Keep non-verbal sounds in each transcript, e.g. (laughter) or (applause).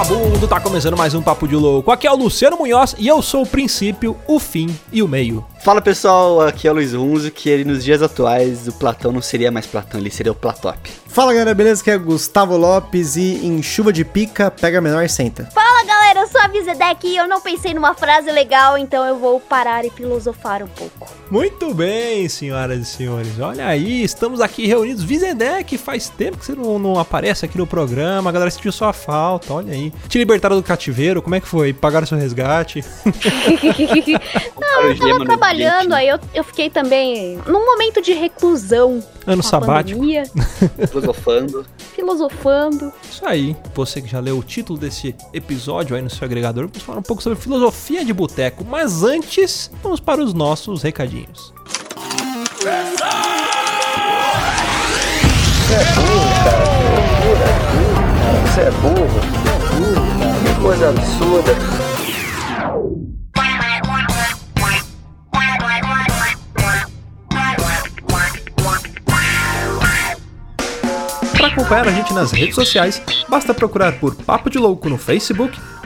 vagabundo, tá começando mais um Papo de Louco. Aqui é o Luciano Munhoz e eu sou o princípio, o fim e o meio. Fala pessoal, aqui é o Luiz Runzo, que ele nos dias atuais o Platão não seria mais Platão, ele seria o Platop. Fala galera, beleza? Aqui é Gustavo Lopes e em chuva de pica, pega menor e senta. Fala galera, eu sou a Vizedec e eu não pensei numa frase legal, então eu vou parar e filosofar um pouco. Muito bem, senhoras e senhores. Olha aí, estamos aqui reunidos. Vizedec, faz tempo que você não, não aparece aqui no programa, a galera sentiu sua falta, olha aí. Te libertaram do cativeiro, como é que foi? Pagaram seu resgate? (laughs) não, eu tava trabalhando, aí eu, eu fiquei também num momento de reclusão. Ano sabático. (laughs) Filosofando. Filosofando. Isso aí. Você que já leu o título desse episódio aí no seu agregador, vamos falar um pouco sobre filosofia de boteco. Mas antes, vamos para os nossos recadinhos. Você é burro, cara. Você é burro. Você é burro. Que coisa absurda. acompanhar a gente nas redes sociais, basta procurar por Papo de Louco no Facebook,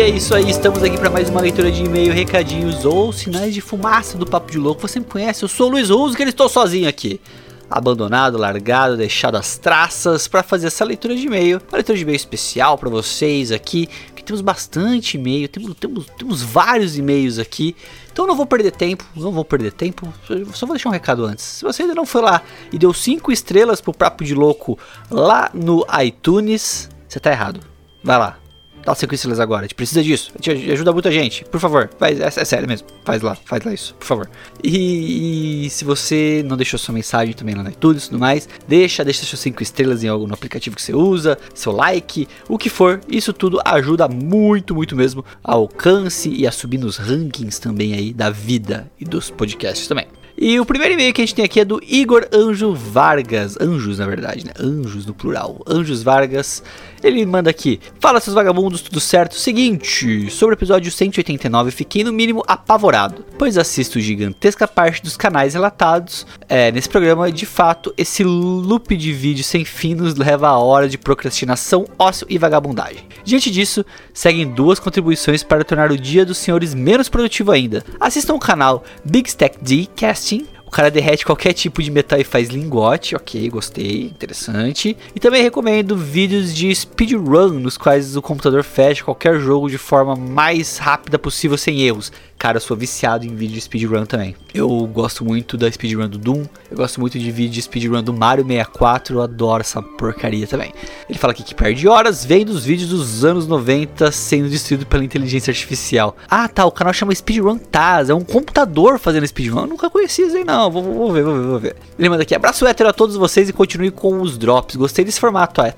E é isso aí, estamos aqui para mais uma leitura de e-mail, recadinhos ou sinais de fumaça do Papo de Louco. Você me conhece, eu sou o Luiz Russo, que ele estou sozinho aqui. Abandonado, largado, deixado as traças para fazer essa leitura de e-mail. Uma leitura de e-mail especial para vocês aqui, que temos bastante e-mail, temos, temos, temos vários e-mails aqui. Então não vou perder tempo, não vou perder tempo. Só vou deixar um recado antes. Se você ainda não foi lá e deu 5 estrelas pro Papo de Louco lá no iTunes, você tá errado. Vai lá, Dá 5 estrelas agora, a gente precisa disso. A gente ajuda muita gente. Por favor, faz, é, é sério mesmo. Faz lá, faz lá isso, por favor. E, e, se você não deixou sua mensagem também lá no iTunes e tudo mais, deixa, deixa suas 5 estrelas em algum aplicativo que você usa, seu like, o que for. Isso tudo ajuda muito, muito mesmo ao alcance e a subir nos rankings também aí da vida e dos podcasts também. E o primeiro e-mail que a gente tem aqui é do Igor Anjo Vargas. Anjos, na verdade, né? Anjos no plural. Anjos Vargas. Ele manda aqui: Fala seus vagabundos, tudo certo? Seguinte, sobre o episódio 189, fiquei no mínimo apavorado, pois assisto gigantesca parte dos canais relatados é, nesse programa. De fato, esse loop de vídeo sem fim nos leva a hora de procrastinação, ócio e vagabundagem. Diante disso, seguem duas contribuições para tornar o dia dos senhores menos produtivo ainda. Assistam o canal Big Stack D Casting o cara derrete qualquer tipo de metal e faz lingote, ok, gostei, interessante. E também recomendo vídeos de speedrun, nos quais o computador fecha qualquer jogo de forma mais rápida possível, sem erros. Cara, eu sou viciado em vídeo de speedrun também. Eu gosto muito da speedrun do Doom, eu gosto muito de vídeo de speedrun do Mario 64, eu adoro essa porcaria também. Ele fala aqui que perde horas vendo os vídeos dos anos 90 sendo destruído pela inteligência artificial. Ah, tá, o canal chama Speedrun Taz, é um computador fazendo speedrun. Eu nunca conheci isso aí não, vou, vou, ver, vou ver, vou ver. Ele manda aqui, abraço hétero a todos vocês e continue com os drops. Gostei desse formato, até.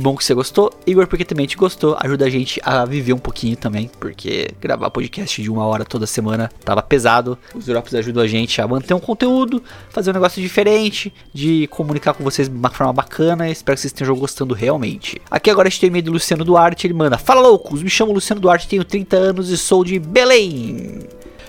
Que bom que você gostou. Igor, porque também te gostou. Ajuda a gente a viver um pouquinho também. Porque gravar podcast de uma hora toda semana tava pesado. Os drops ajudam a gente a manter um conteúdo, fazer um negócio diferente, de comunicar com vocês de uma forma bacana. Espero que vocês estejam gostando realmente. Aqui agora a gente tem meio do Luciano Duarte. Ele manda: Fala loucos, me chamo Luciano Duarte, tenho 30 anos e sou de Belém.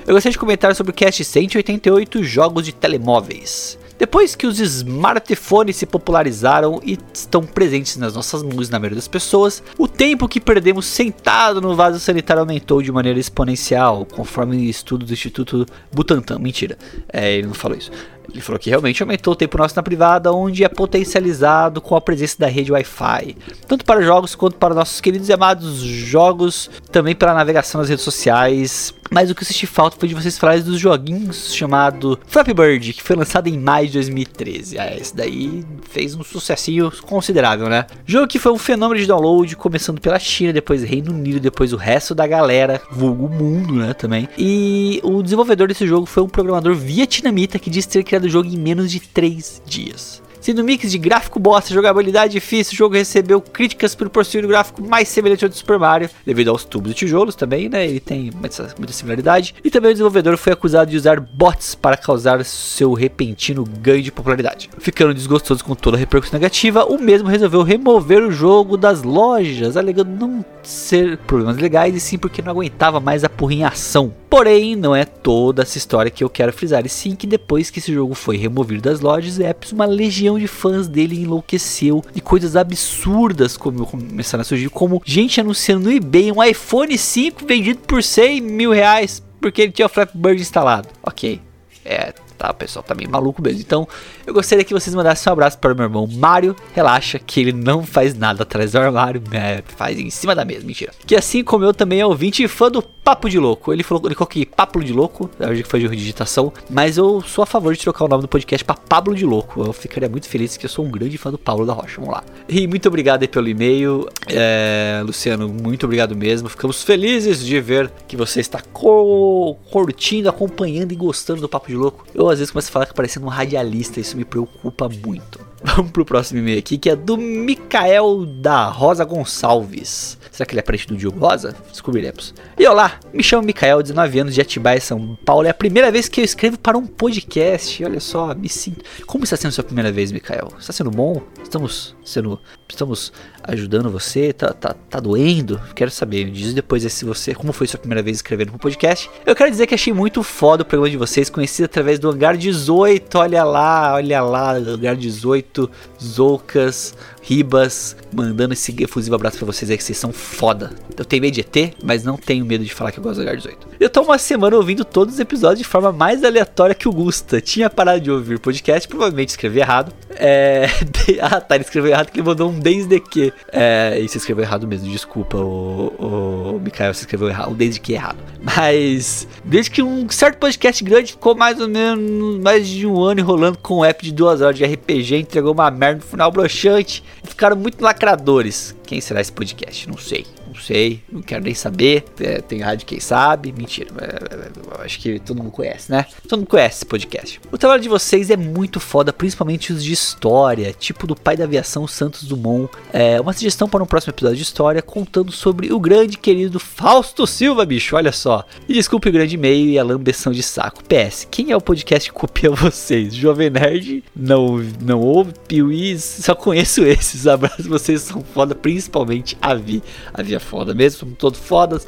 Eu gostaria de comentar sobre o cast 188 Jogos de Telemóveis. Depois que os smartphones se popularizaram e estão presentes nas nossas mãos na maioria das pessoas, o tempo que perdemos sentado no vaso sanitário aumentou de maneira exponencial, conforme estudos do Instituto Butantan. Mentira, é, ele não falou isso. Ele falou que realmente aumentou o tempo nosso na privada, onde é potencializado com a presença da rede Wi-Fi, tanto para jogos quanto para nossos queridos e amados jogos, também pela navegação nas redes sociais. Mas o que eu senti falta foi de vocês falarem dos joguinhos chamado Flappy Bird, que foi lançado em maio de 2013. Ah, esse daí fez um sucessinho considerável, né? Jogo que foi um fenômeno de download, começando pela China, depois Reino Unido, depois o resto da galera, vulgo mundo, né, também. E o desenvolvedor desse jogo foi um programador vietnamita que disse ter criado o jogo em menos de 3 dias. Sendo um mix de gráfico bosta, jogabilidade difícil, o jogo recebeu críticas por possuir o gráfico mais semelhante ao do Super Mario, devido aos tubos e tijolos também, né? Ele tem muita, muita similaridade. E também o desenvolvedor foi acusado de usar bots para causar seu repentino ganho de popularidade. Ficando desgostoso com toda a repercussão negativa, o mesmo resolveu remover o jogo das lojas, alegando não ser problemas legais e sim porque não aguentava mais a porrinhação. Porém, não é toda essa história que eu quero frisar, e sim que depois que esse jogo foi removido das lojas, apps, uma legião de fãs dele enlouqueceu e coisas absurdas como começaram a surgir, como gente anunciando no eBay um iPhone 5 vendido por 100 mil reais porque ele tinha o Flappy Bird instalado. Ok, é, tá? O pessoal tá meio maluco mesmo. Então, eu gostaria que vocês mandassem um abraço para o meu irmão Mário. Relaxa, que ele não faz nada atrás do armário, né? faz em cima da mesa, mentira. Que assim como eu também é ouvinte e fã do Papo de Louco. Ele falou, ele colocou aqui Papo de Louco, acho que foi de digitação, mas eu sou a favor de trocar o nome do podcast para Pablo de Louco. Eu ficaria muito feliz que eu sou um grande fã do Paulo da Rocha. Vamos lá. E muito obrigado aí pelo e-mail, é, Luciano, muito obrigado mesmo. Ficamos felizes de ver que você está co curtindo, acompanhando e gostando do Papo de Louco. Eu às vezes começo a falar que parecendo um radialista, isso me preocupa muito. (laughs) Vamos pro próximo e-mail aqui, que é do Micael da Rosa Gonçalves. Será que ele é parente do Diogo Rosa? Descobriremos. E olá, me chamo Micael, 19 anos de Atibaia, São Paulo. É a primeira vez que eu escrevo para um podcast. Olha só, me sinto. Como está sendo sua primeira vez, Micael? Está sendo bom? Estamos sendo. Estamos ajudando você? Tá, tá, tá doendo? Quero saber. Me diz depois se você. Como foi sua primeira vez escrevendo um podcast? Eu quero dizer que achei muito foda o programa de vocês, conhecido através do Hangar 18. Olha lá, olha lá, Hangar 18, Zoucas. Ribas, mandando esse efusivo abraço pra vocês aí que vocês são foda. Eu tenho medo de ET, mas não tenho medo de falar que eu gosto do Lugar 18. Eu tô uma semana ouvindo todos os episódios de forma mais aleatória que o Gusta. Tinha parado de ouvir podcast, provavelmente escrevi errado. É... (laughs) ah, tá, ele escreveu errado que ele mandou um desde que. É... E você escreveu errado mesmo, desculpa, o, o Mikael, você escreveu errado, o desde que errado. Mas, desde que um certo podcast grande ficou mais ou menos mais de um ano enrolando com um app de duas horas de RPG, entregou uma merda no final broxante ficaram muito lacradores. Quem será esse podcast? Não sei sei, não quero nem saber. É, tem rádio quem sabe. Mentira, é, é, acho que todo mundo conhece, né? Todo mundo conhece esse podcast. O trabalho de vocês é muito foda, principalmente os de história, tipo do pai da aviação Santos Dumont. É uma sugestão para um próximo episódio de história contando sobre o grande querido Fausto Silva, bicho, olha só. E desculpe o grande e-mail e a lambeção de saco. PS, quem é o podcast que copia (laughs) vocês? Jovem Nerd? Não, não ouve? Piuí? Só conheço (laughs) esses. Abraço, vocês são foda, principalmente a Vi. A Vi é foda mesmo, somos todos fodas.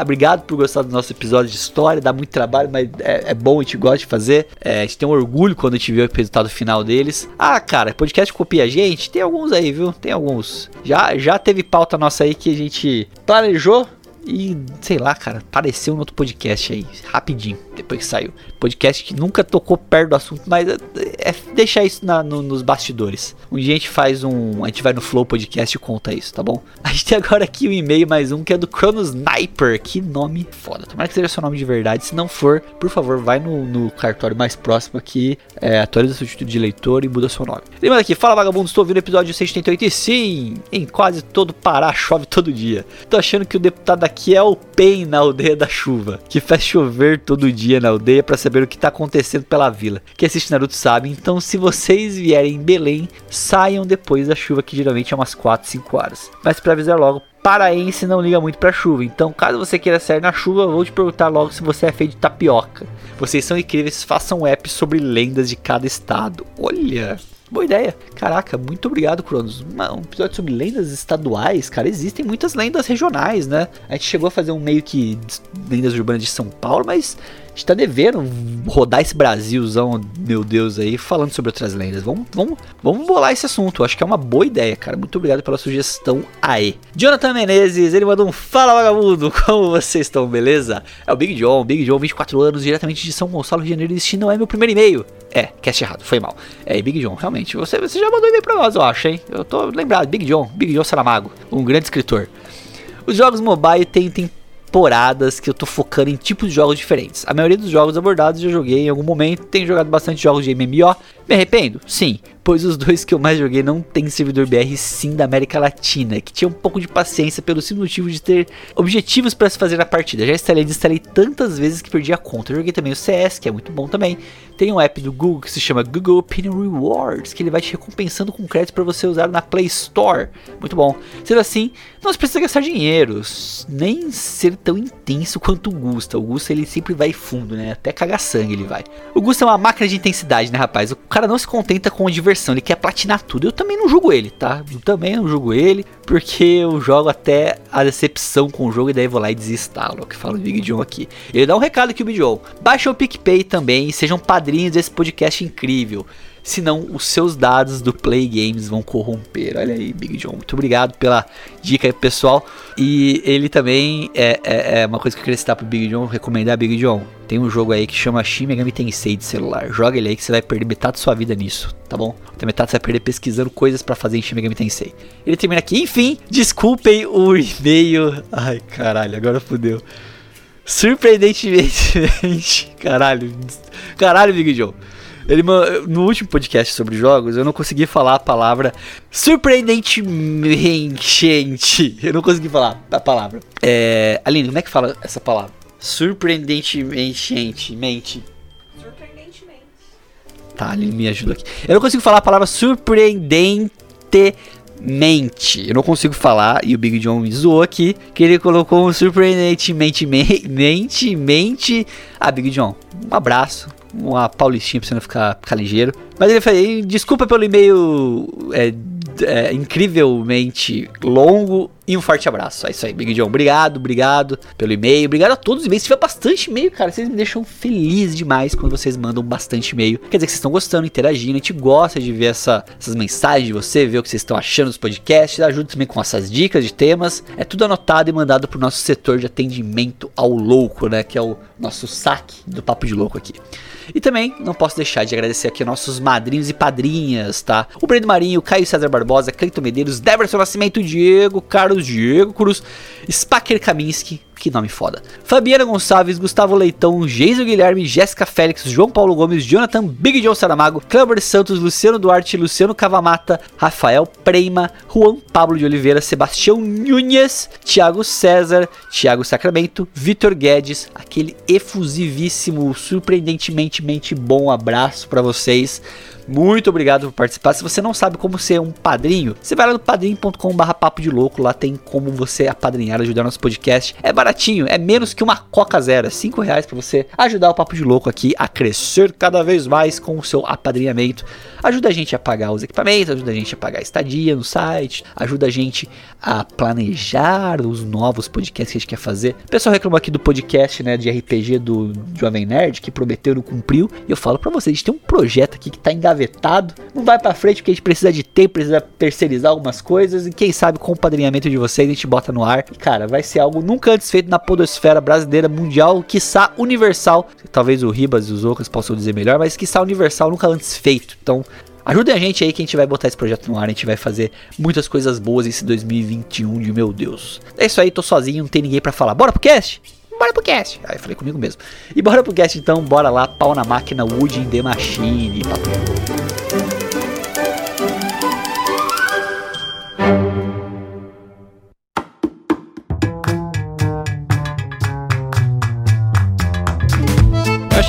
Obrigado por gostar do nosso episódio de história, dá muito trabalho, mas é, é bom, a gente gosta de fazer. É, a gente tem um orgulho quando a gente vê o resultado final deles. Ah, cara, podcast copia a gente? Tem alguns aí, viu? Tem alguns. Já, já teve pauta nossa aí que a gente planejou e, sei lá, cara, apareceu no outro podcast aí, rapidinho, depois que saiu. Podcast que nunca tocou perto do assunto, mas é, é deixar isso na, no, nos bastidores. Um dia a gente faz um. A gente vai no Flow Podcast e conta isso, tá bom? (laughs) A gente tem agora aqui um e-mail mais um que é do Chrono Sniper. Que nome foda. Tomara que seja seu nome de verdade. Se não for, por favor, vai no, no cartório mais próximo aqui, é, atualiza seu título de leitor e muda seu nome. Lembrando aqui, fala vagabundo, estou ouvindo o episódio 688 e sim, em quase todo Pará chove todo dia. Tô achando que o deputado daqui que é o PEN na aldeia da chuva, que faz chover todo dia na aldeia para saber o que tá acontecendo pela vila. Que assiste Naruto sabe, então se vocês vierem em Belém, saiam depois da chuva, que geralmente é umas 4, 5 horas. Mas para avisar logo, paraense não liga muito pra chuva. Então, caso você queira sair na chuva, vou te perguntar logo se você é feito de tapioca. Vocês são incríveis, façam app sobre lendas de cada estado. Olha, Boa ideia. Caraca, muito obrigado, Cronos. Um episódio sobre lendas estaduais, cara. Existem muitas lendas regionais, né? A gente chegou a fazer um meio que lendas urbanas de São Paulo, mas a gente tá devendo rodar esse Brasilzão, meu Deus, aí, falando sobre outras lendas. Vamos, vamos, vamos bolar esse assunto. Acho que é uma boa ideia, cara. Muito obrigado pela sugestão aí. Jonathan Menezes, ele mandou um Fala Vagabundo, (laughs) como vocês estão, beleza? É o Big John, Big John, 24 anos, diretamente de São Gonçalo, Rio de Janeiro. Este não é meu primeiro e-mail. É, cast errado, foi mal. É, Big John, realmente. Você, você já mandou e-mail pra nós, eu acho, hein? Eu tô lembrado, Big John, Big John Saramago, um grande escritor. Os jogos mobile têm, temporadas que eu tô focando em tipos de jogos diferentes. A maioria dos jogos abordados eu joguei em algum momento, tenho jogado bastante jogos de MMO. Me arrependo? Sim, pois os (laughs) dois que eu mais joguei não tem servidor BR sim da América Latina, que tinha um pouco de paciência pelo simples motivo de ter objetivos para se fazer na partida. Já instalei e desinstalei tantas vezes que perdi a conta. Eu joguei também o CS, que é muito bom também. Tem um app do Google que se chama Google Opinion Rewards, que ele vai te recompensando com crédito para você usar na Play Store. Muito bom. Sendo assim, não se precisa gastar dinheiro, nem ser tão intenso quanto o Gusta. O Gusta ele sempre vai fundo, né? Até cagar sangue ele vai. O Gusta é uma máquina de intensidade, né, rapaz? O cara não se contenta com a diversão, ele quer platinar tudo. Eu também não julgo ele, tá? Eu também não julgo ele, porque eu jogo até a decepção com o jogo e daí vou lá e desinstalo. O que fala o Big John aqui. Ele dá um recado aqui, o Big John. Baixa o PicPay também sejam padrinhos desse podcast incrível senão os seus dados do Play Games vão corromper. Olha aí, Big John, muito obrigado pela dica pessoal. E ele também é, é, é, uma coisa que eu queria citar pro Big John, recomendar Big John. Tem um jogo aí que chama Shin Megami Tensei de celular. Joga ele aí que você vai perder metade da sua vida nisso, tá bom? Outra metade você vai perder pesquisando coisas para fazer em Shin Megami Tensei. Ele termina aqui, enfim, desculpem o e-mail. Ai, caralho, agora fodeu. Surpreendentemente, (laughs) caralho, caralho, Big John. Ele, no último podcast sobre jogos, eu não consegui falar a palavra surpreendentemente. Eu não consegui falar a palavra. É, Aline, como é que fala essa palavra? Surpreendentemente. Mente. Surpreendentemente. Tá, Aline me ajuda aqui. Eu não consigo falar a palavra surpreendentemente. Eu não consigo falar, e o Big John me zoou aqui, que ele colocou um surpreendentemente mente, mente. Ah, Big John, um abraço uma paulistinha pra você não ficar, ficar ligeiro. Mas ele falou, desculpa pelo e-mail é, é, incrivelmente longo e um forte abraço. É isso aí, Big John. Obrigado, obrigado pelo e-mail. Obrigado a todos os e-mails. Bastante e-mail, cara, vocês me deixam feliz demais quando vocês mandam bastante e-mail. Quer dizer que vocês estão gostando, interagindo. A gente gosta de ver essa, essas mensagens de você, ver o que vocês estão achando dos podcasts. Ajuda também com essas dicas de temas. É tudo anotado e mandado pro nosso setor de atendimento ao louco, né? Que é o nosso saque do Papo de Louco aqui. E também não posso deixar de agradecer aqui nossos madrinhos e padrinhas, tá? O Breno Marinho, Caio César Barbosa, Cleiton Medeiros, Deverson Nascimento, Diego, Carlos Diego Cruz, Spacker Kaminski, que nome foda. Fabiana Gonçalves, Gustavo Leitão, Geiso Guilherme, Jéssica Félix, João Paulo Gomes, Jonathan Big John Saramago, Cleber Santos, Luciano Duarte, Luciano Cavamata, Rafael Preima, Juan Pablo de Oliveira, Sebastião Nunes, Thiago César, Thiago Sacramento, Vitor Guedes, aquele efusivíssimo, surpreendentemente bom abraço para vocês. Muito obrigado por participar. Se você não sabe como ser um padrinho, você vai lá no padrinho.com/barra papo de louco. Lá tem como você apadrinhar, ajudar nosso podcast. É baratinho, é menos que uma Coca Zero. É 5 reais para você ajudar o Papo de Louco aqui a crescer cada vez mais com o seu apadrinhamento. Ajuda a gente a pagar os equipamentos, ajuda a gente a pagar a estadia no site, ajuda a gente a planejar os novos podcasts que a gente quer fazer. O pessoal reclamou aqui do podcast né, de RPG do Jovem Nerd, que prometeu e não cumpriu. E eu falo para vocês, a gente tem um projeto aqui que tá engavetado, não vai para frente porque a gente precisa de tempo, precisa terceirizar algumas coisas. E quem sabe com o padrinhamento de vocês a gente bota no ar. E cara, vai ser algo nunca antes feito na podosfera brasileira, mundial, quiçá universal. Talvez o Ribas e os outros possam dizer melhor, mas quiçá universal, nunca antes feito. Então, Ajudem a gente aí que a gente vai botar esse projeto no ar, a gente vai fazer muitas coisas boas esse 2021 de meu Deus. É isso aí, tô sozinho, não tem ninguém para falar. Bora pro cast? Bora pro cast. Aí falei comigo mesmo. E bora pro cast então, bora lá, pau na máquina, Wood in the Machine, papo.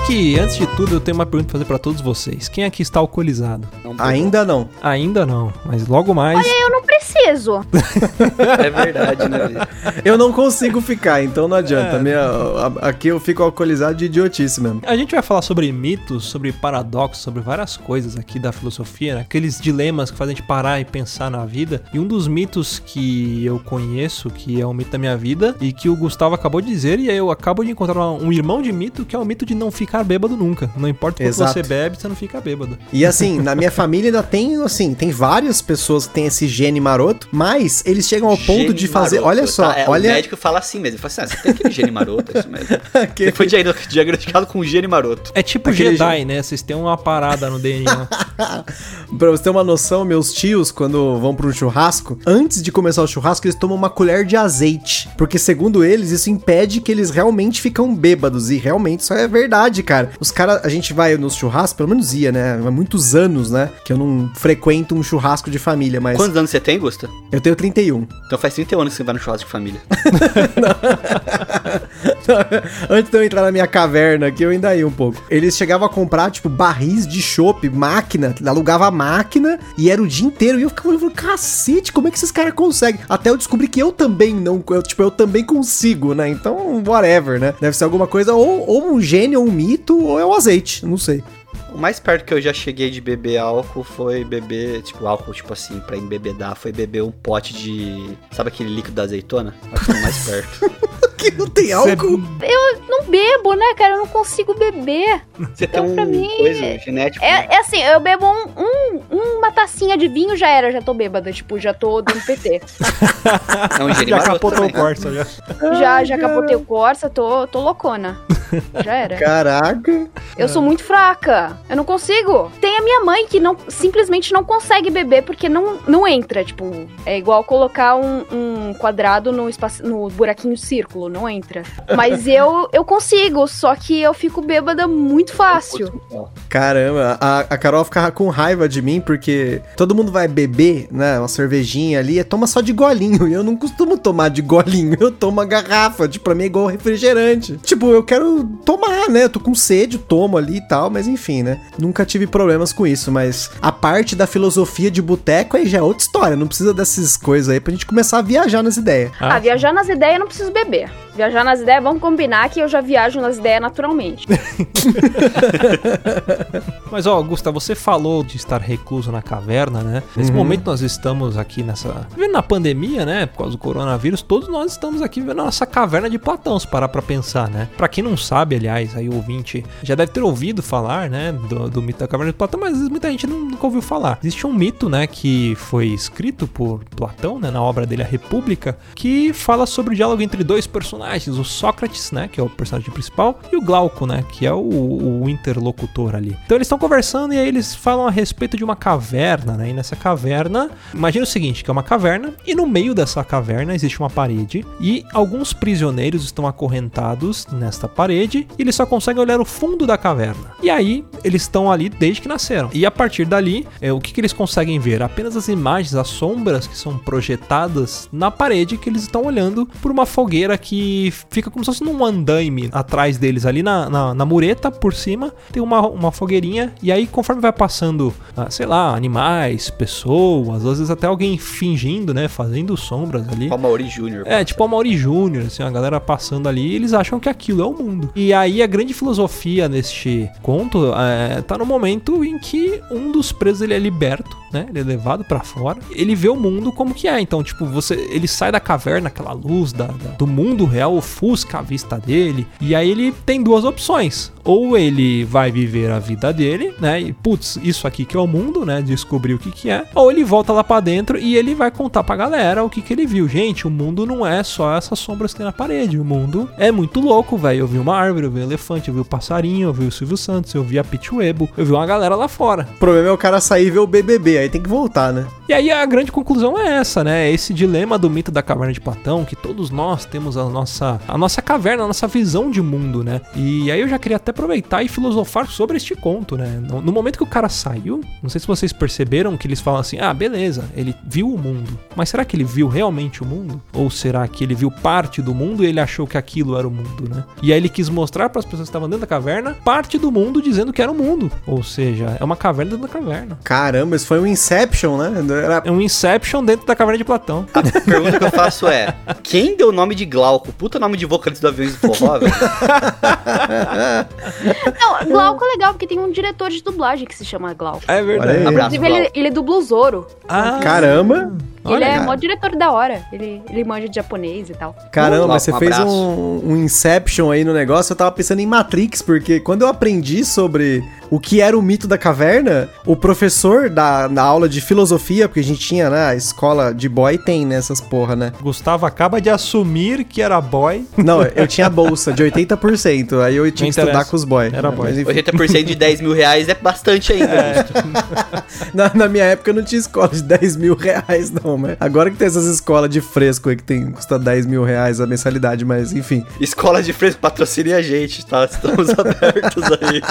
Que, antes de tudo, eu tenho uma pergunta pra fazer pra todos vocês. Quem aqui está alcoolizado? Ainda não. Ainda não, mas logo mais... Olha, eu não preciso. (laughs) É verdade, né? Eu não consigo ficar, então não adianta. Minha, a- aqui eu fico alcoolizado de idiotice mesmo. A gente vai falar sobre mitos, sobre paradoxos, sobre várias coisas aqui da filosofia, né? aqueles dilemas que fazem a gente parar e pensar na vida. E um dos mitos que eu conheço, que é um mito da minha vida, e que o Gustavo acabou de dizer, e aí eu acabo de encontrar um irmão de mito, que é o mito de não ficar bêbado nunca. Não importa quanto Exato. você bebe, você não fica bêbado. E assim, na minha família ainda tem, assim, tem várias pessoas que têm esse gene maroto, mas eles chegam ao ponto de Gene fazer. maroto, Olha só, tá? É, O olha. médico fala assim mesmo. Ele fala assim: ah, você tem aquele gene maroto, é isso mesmo. (laughs) Você foi diagno- diagnosticado com gene maroto. É tipo Aquele Jedi, né? Vocês têm uma parada no DNA. (laughs) Pra você ter uma noção, meus tios, quando vão pra um churrasco, antes de começar o churrasco, eles tomam uma colher de azeite. Porque, segundo eles, isso impede que eles realmente ficam bêbados. E realmente isso é verdade, cara. Os caras, a gente vai nos churrascos, pelo menos ia, né? Há muitos anos, né? Que eu não frequento um churrasco de família, mas Quantos anos você tem, Gusta? eu tenho 31. Então faz 31 anos que você vai no churrasco de família. (laughs) (laughs) (laughs) (laughs) Antes de eu entrar na minha caverna aqui, eu ainda ia um pouco. Eles chegavam a comprar, tipo, barris de chopp, máquina, alugava a máquina e era o dia inteiro. E eu ficava falando, cacete, como é que esses caras conseguem? Até eu descobri que eu também não, eu, tipo, eu também consigo, né? Então, whatever, né? Deve ser alguma coisa, ou, ou um gênio, ou um mito, ou é um azeite, não sei. O mais perto que eu já cheguei de beber álcool foi beber, tipo, álcool, tipo assim, pra embebedar, foi beber um pote de. Sabe aquele líquido da azeitona? Acho que foi o mais perto. (laughs) Que não tem álcool. Eu não bebo, né, cara? Eu não consigo beber. Você tem Então, um pra mim, coisa genético. né? É, é assim, eu bebo um, um- uma tacinha de vinho, já era, já tô bêbada, tipo, já tô dando PT. É um gene Já capotou o. Corsa, já. já, já capotei o Corsa, tô, tô loucona. Já era. Caraca. Eu sou muito fraca. Eu não consigo. Tem a minha mãe que não simplesmente não consegue beber porque não, não entra. Tipo, é igual colocar um, um quadrado no, espaço, no buraquinho círculo, não entra. Mas (laughs) eu, eu consigo, só que eu fico bêbada muito fácil. Caramba, a, a Carol ficava com raiva de mim porque todo mundo vai beber, né? Uma cervejinha ali, toma só de golinho. E eu não costumo tomar de golinho, (laughs) eu tomo a garrafa. Tipo, pra mim é igual refrigerante. Tipo, eu quero tomar, né? Eu tô com sede, tomo ali e tal, mas enfim, né? Nunca tive problemas com isso, mas a parte da filosofia de boteco aí já é outra história. Não precisa dessas coisas aí pra gente começar a viajar nas ideias. Ah, viajar nas ideias eu não preciso beber. Viajar nas ideias, vamos combinar que eu já viajo nas ideias naturalmente. (laughs) Mas ó, Gustavo, você falou de estar recluso na caverna, né? Nesse momento nós estamos aqui nessa. Vivendo na pandemia, né? Por causa do coronavírus, todos nós estamos aqui vivendo a nossa caverna de Platão, se parar pra pensar, né? Pra quem não sabe, aliás, aí o ouvinte já deve ter ouvido falar, né? Do, do mito da caverna de Platão, mas às vezes muita gente não- nunca ouviu falar. Existe um mito, né? Que foi escrito por Platão, né? Na obra dele, A República, que fala sobre o diálogo entre dois personagens, o Sócrates, né? Que é o personagem principal, e o Glauco, né? Que é o, o interlocutor ali. Então eles estão conversando e aí eles falam a respeito de uma caverna, né? E nessa caverna, imagina o seguinte, que é uma caverna e no meio dessa caverna existe uma parede e alguns prisioneiros estão acorrentados nesta parede e eles só conseguem olhar o fundo da caverna. E aí eles estão ali desde que nasceram. E a partir dali, é, o que, que eles conseguem ver? Apenas as imagens, as sombras que são projetadas na parede que eles estão olhando por uma fogueira que fica como se fosse num andaime atrás deles ali na, na, na mureta por cima tem uma, uma fogueirinha e aí conforme vai passando, ah, sei lá, animais, pessoas, às vezes até alguém fingindo, né, fazendo sombras ali. Ó, Mauri Júnior. É, tipo a Mauri Júnior, assim, a galera passando ali, eles acham que aquilo é o mundo. E aí a grande filosofia neste conto é, tá no momento em que um dos presos ele é liberto, né? Ele é levado pra fora. Ele vê o mundo como que é. Então, tipo, você, ele sai da caverna, aquela luz da, da- do mundo real ofusca a vista dele. E aí ele tem duas opções. Ou ele vai viver a vida dele, né? E putz, isso aqui que é o mundo, né? Descobrir o que que é. Ou ele volta lá pra dentro e ele vai contar pra galera o que que ele viu. Gente, o mundo não é só essas sombras que tem na parede. O mundo é muito louco, velho. Eu vi uma árvore, eu vi um elefante, eu vi o passarinho, eu vi o Silvio Santos, eu vi a Pitwebo, eu vi uma galera lá fora. O problema é o cara sair e ver o BBB, aí tem que voltar, né? E aí a grande conclusão é essa, né? Esse dilema do mito da caverna de Platão, que todos nós temos a nossa, a nossa caverna, a nossa visão de mundo, né? E aí eu já queria até aproveitar e filosofar sobre este conto, né? No, no momento que o cara saiu, não sei se vocês perceberam que eles falam assim: ah, beleza, ele viu o mundo. Mas será que ele viu realmente o mundo? Ou será que ele viu parte do mundo e ele achou que aquilo era o mundo, né? E aí ele quis mostrar para as pessoas que estavam dentro da caverna parte do mundo dizendo que era o mundo. Ou seja, é uma caverna dentro da caverna. Caramba, isso foi um Inception, né? Era... É um Inception dentro da caverna de Platão. A pergunta que eu faço é: quem deu o nome de Glauco? Puta nome de vocalista do Aviões do Forró, velho. (laughs) Não, Glauco é legal, porque tem um diretor de dublagem que se chama Glauco. É aí. Abraço, Inclusive, ele, ele dubla o Zoro. Ah, Caramba! ele Olha, é cara. mó diretor da hora. Ele, ele manja de japonês e tal. Caramba, Um mas você fez abraço. um, um Inception aí no negócio. Eu tava pensando em Matrix, porque quando eu aprendi sobre o que era o mito da caverna, o professor da, na aula de filosofia, porque a gente tinha, né, a escola de boy tem nessas porra, né? Gustavo acaba de assumir que era boy. Não, eu tinha bolsa de 80%, aí eu tinha que Não estudar interessa. com os boy. Era boy. Mas, enfim, 80% de 10 mil reais é bastante ainda. (laughs) na, na minha época não tinha escola de 10 mil reais, não, mas agora que tem essas escolas de fresco aí que tem, custa 10 mil reais a mensalidade, mas enfim. Escola de fresco patrocine a gente, tá? Estamos (laughs) abertos aí.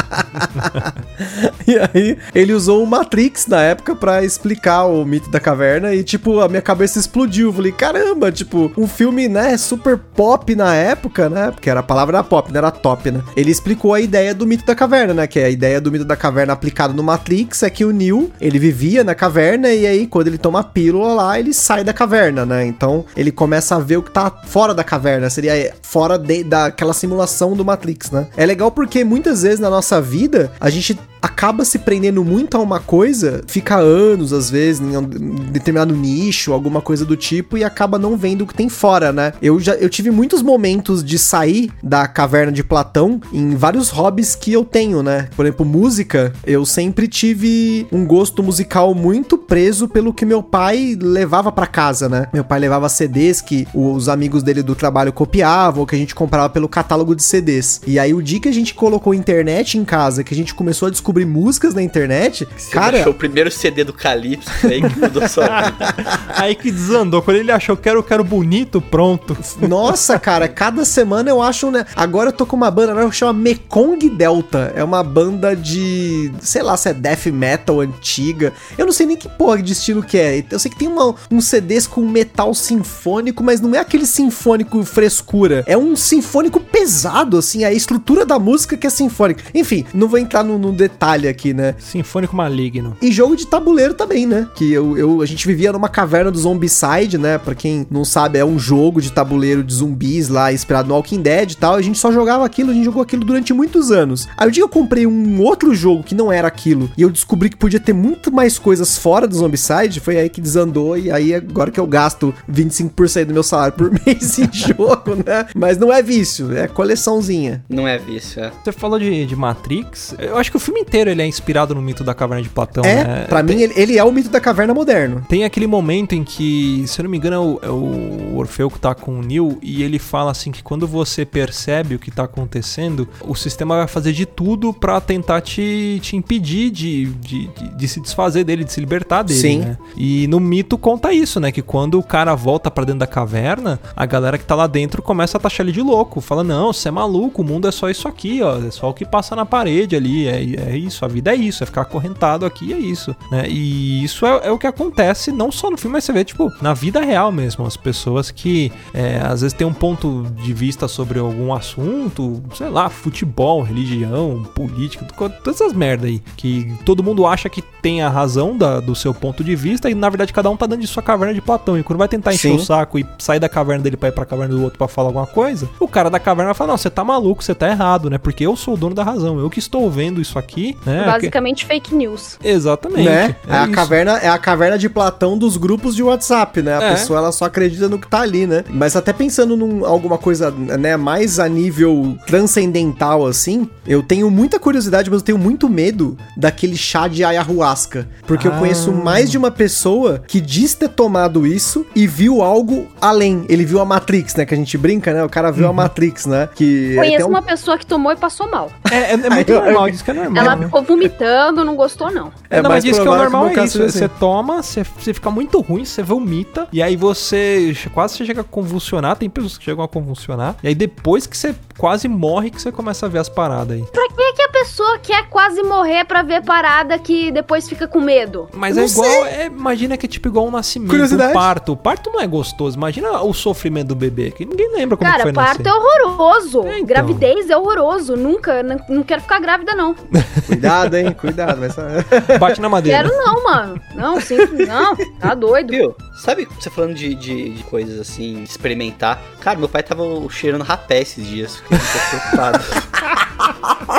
(laughs) E aí, ele usou o Matrix na época pra explicar o mito da caverna e, tipo, a minha cabeça explodiu. Eu falei, caramba, tipo, um filme, né, super pop na época, né? Porque era a palavra pop, não era top, né? Ele explicou a ideia do mito da caverna, né? Que é a ideia do mito da caverna aplicado no Matrix é que o Neo, ele vivia na caverna e aí, quando ele toma a pílula lá, ele sai da caverna, né? Então, ele começa a ver o que tá fora da caverna, seria fora de- daquela simulação do Matrix, né? É legal porque muitas vezes na nossa vida, a gente acaba se prendendo muito a uma coisa, fica anos às vezes em um determinado nicho, alguma coisa do tipo e acaba não vendo o que tem fora, né? Eu já eu tive muitos momentos de sair da caverna de Platão em vários hobbies que eu tenho, né? Por exemplo, música, eu sempre tive um gosto musical muito preso pelo que meu pai levava pra casa, né? Meu pai levava CDs que os amigos dele do trabalho copiavam, que a gente comprava pelo catálogo de CDs. E aí o dia que a gente colocou internet em casa, que a gente começou a descobrir músicas na internet, Você cara, achou o primeiro CD do Calypso aí que mudou sua (laughs) vida. Aí que desandou. Quando ele achou que era o quero bonito, pronto. Nossa, cara, cada semana eu acho, né? Agora eu tô com uma banda nova que chama Mekong Delta. É uma banda de, sei lá, se é death metal antiga. Eu não sei nem que porra de estilo que é. Eu sei que tem uma, uns CDs com metal sinfônico, mas não é aquele sinfônico frescura. É um sinfônico pesado, assim. A estrutura da música que é sinfônica. Enfim, não vou entrar no, no detalhe aqui, né? Sinfônico maligno. E jogo de tabuleiro também, né? Que eu, eu- a gente vivia numa caverna do Zombicide, né? Pra quem não sabe, é um jogo de tabuleiro de zumbis lá, inspirado no Walking Dead e tal. A gente só jogava aquilo, a gente jogou aquilo durante muitos anos. Aí o dia que eu comprei um outro jogo que não era aquilo, e eu descobri que podia ter muito mais coisas fora do Zombicide, foi aí que desandou, e aí agora que eu gasto 25% do meu salário por (laughs) mês em jogo, né? Mas não é vício, é coleçãozinha. Não é vício, é. Você falou de, de Matrix. Eu acho que o filme inteiro ele é inspirado no mito da caverna de Platão, é, né? pra mim, ele, ele é o mito da caverna moderno. Tem aquele momento em que, se eu não me engano, é o, é o Orfeu que tá com o Neo e ele fala assim que quando você percebe o que tá acontecendo, o sistema vai fazer de tudo pra tentar te, te impedir de, de, de- de se desfazer dele, de se libertar dele, Sim. né? E no mito conta isso, né? Que quando o cara volta pra dentro da caverna, a galera que tá lá dentro começa a taxar ele de louco. Fala, não, você é maluco, o mundo é só isso aqui, ó. É só o que passa na parede ali. É, é isso, a vida é isso, é ficar acorrentado aqui, é isso. Né? E isso é, é o que acontece não só no filme, mas você vê, tipo, na vida real mesmo. As pessoas que é, às vezes têm um ponto de vista sobre algum assunto, sei lá, futebol, religião, política, to- todas essas merda aí. Que todo mundo acha que tem a razão da- do seu ponto de vista e na verdade cada um tá dentro de sua caverna de Platão. E quando vai tentar encher Sim. o saco e sair da caverna dele pra ir pra caverna do outro pra falar alguma coisa, o cara da caverna vai falar: Não, você tá maluco, você tá errado, né? Porque eu sou o dono da razão, eu que estou vendo isso aqui, né? Basicamente fake news. Exatamente. né? É, a isso. caverna, é a caverna de Platão dos grupos de WhatsApp, né? A É. pessoa ela só acredita no que tá ali, né? Mas até pensando em alguma coisa, né, mais a nível transcendental assim, eu tenho muita curiosidade, mas eu tenho muito medo daquele chá de ayahuasca, porque eu Ah. conheço mais de uma pessoa que diz ter tomado isso e viu algo além. Ele viu a Matrix, né, que a gente brinca, né? O cara viu a Matrix, né? Que Conheço tem um- uma pessoa que tomou e passou mal. É, é- é (laughs) muito eu- normal, diz que é normal. Ela ela ficou vomitando, não gostou, não. É não, mas mais diz que é o que normal meu é isso. seja assim. Você toma, você, você fica muito ruim, você vomita, e aí você quase você chega a convulsionar. Tem pessoas que chegam a convulsionar. E aí depois que você quase morre, que você começa a ver as paradas aí. Pra que, que a pessoa quer quase morrer pra ver parada que depois fica com medo? Mas Não é igual, é, imagina que é tipo igual um nascimento, um Curiosidade. parto. O parto não é gostoso. Imagina o sofrimento do bebê, que ninguém lembra como que Cara, foi parto nascer. é horroroso. É, então. Gravidez é horroroso. Nunca, não, não quero ficar grávida, não. (laughs) Cuidado, hein? Cuidado. Só... (laughs) Bate na madeira. Quero não, mano. Não, sim, não. Tá doido. Viu? Sabe, você falando de, de, de coisas assim, experimentar. Cara, meu pai tava cheirando rapé esses dias. Fiquei muito preocupado.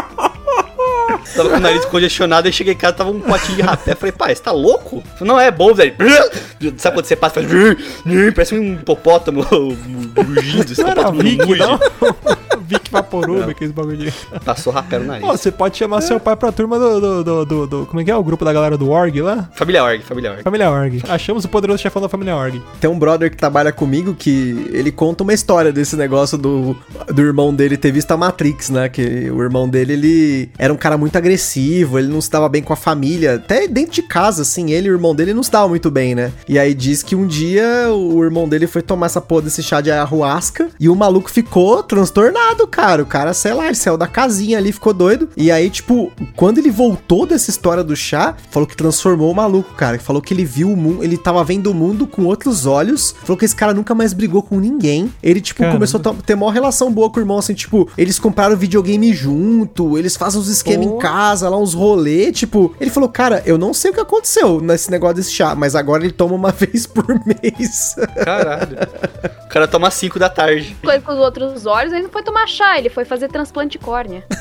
(laughs) Tava com o nariz congestionado, aí cheguei em casa, tava um potinho de rapé. Falei, pai, você tá louco? Falei, não, é bom, velho. Sabe quando você passa e faz. Parece um hipopótamo (laughs) rugindo. esse hipopótamo Vic, não? (laughs) Vic Vaporub, aqueles bagulho de... Passou rapé no nariz. Ó, você pode chamar seu pai pra turma do, do, do, do- do- Como é que é o grupo da galera do Org lá? Família Org, família Org. Família Org. Achamos o poderoso chefão da Família Org. Tem um brother que trabalha comigo que ele conta uma história desse negócio do, do irmão dele ter visto a Matrix, né? Que o irmão dele, ele era um cara muito agressivo, ele não se dava bem com a família. Até dentro de casa, assim, ele e o irmão dele não se davam muito bem, né? E aí diz que um dia o irmão dele foi tomar essa porra desse chá de ayahuasca e o maluco ficou transtornado, cara. O cara, sei lá, ele saiu da casinha ali, ficou doido. E aí, tipo, quando ele voltou dessa história do chá, falou que transformou o maluco, cara. Falou que ele viu o mundo, ele tava vendo o mundo com outros olhos. Falou que esse cara nunca mais brigou com ninguém. Ele, tipo, Caramba. começou a ter uma relação boa com o irmão, assim, tipo, eles compraram videogame junto, eles fazem uns esquemas em casa, lá uns rolê, tipo. Ele falou, cara, eu não sei o que aconteceu nesse negócio desse chá, mas agora ele toma uma (laughs) vez por mês. Caralho. O cara toma 5 da tarde. Coisa com os outros olhos, ele não foi tomar chá, ele foi fazer transplante de córnea. (laughs)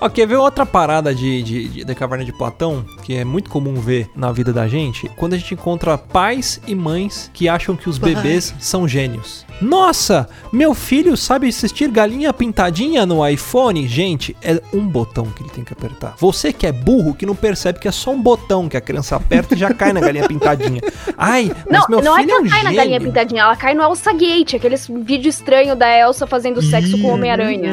Ó, quer ver outra parada de, de, de- da caverna de Platão, que é muito comum ver na vida da gente? Quando a gente encontra pais e mães que acham que os bebês são gênios. Nossa, meu filho sabe assistir galinha pintadinha no iPhone? Gente, é um botão que ele tem que apertar. Você que é burro, que não percebe que é só um botão que a criança aperta e já cai na galinha pintadinha. Ai, mas Não, meu não é filho que é um ela cai na gênio. galinha pintadinha, ela cai no Elsa Gate, aqueles vídeo estranho da Elsa fazendo sexo com o Homem-Aranha.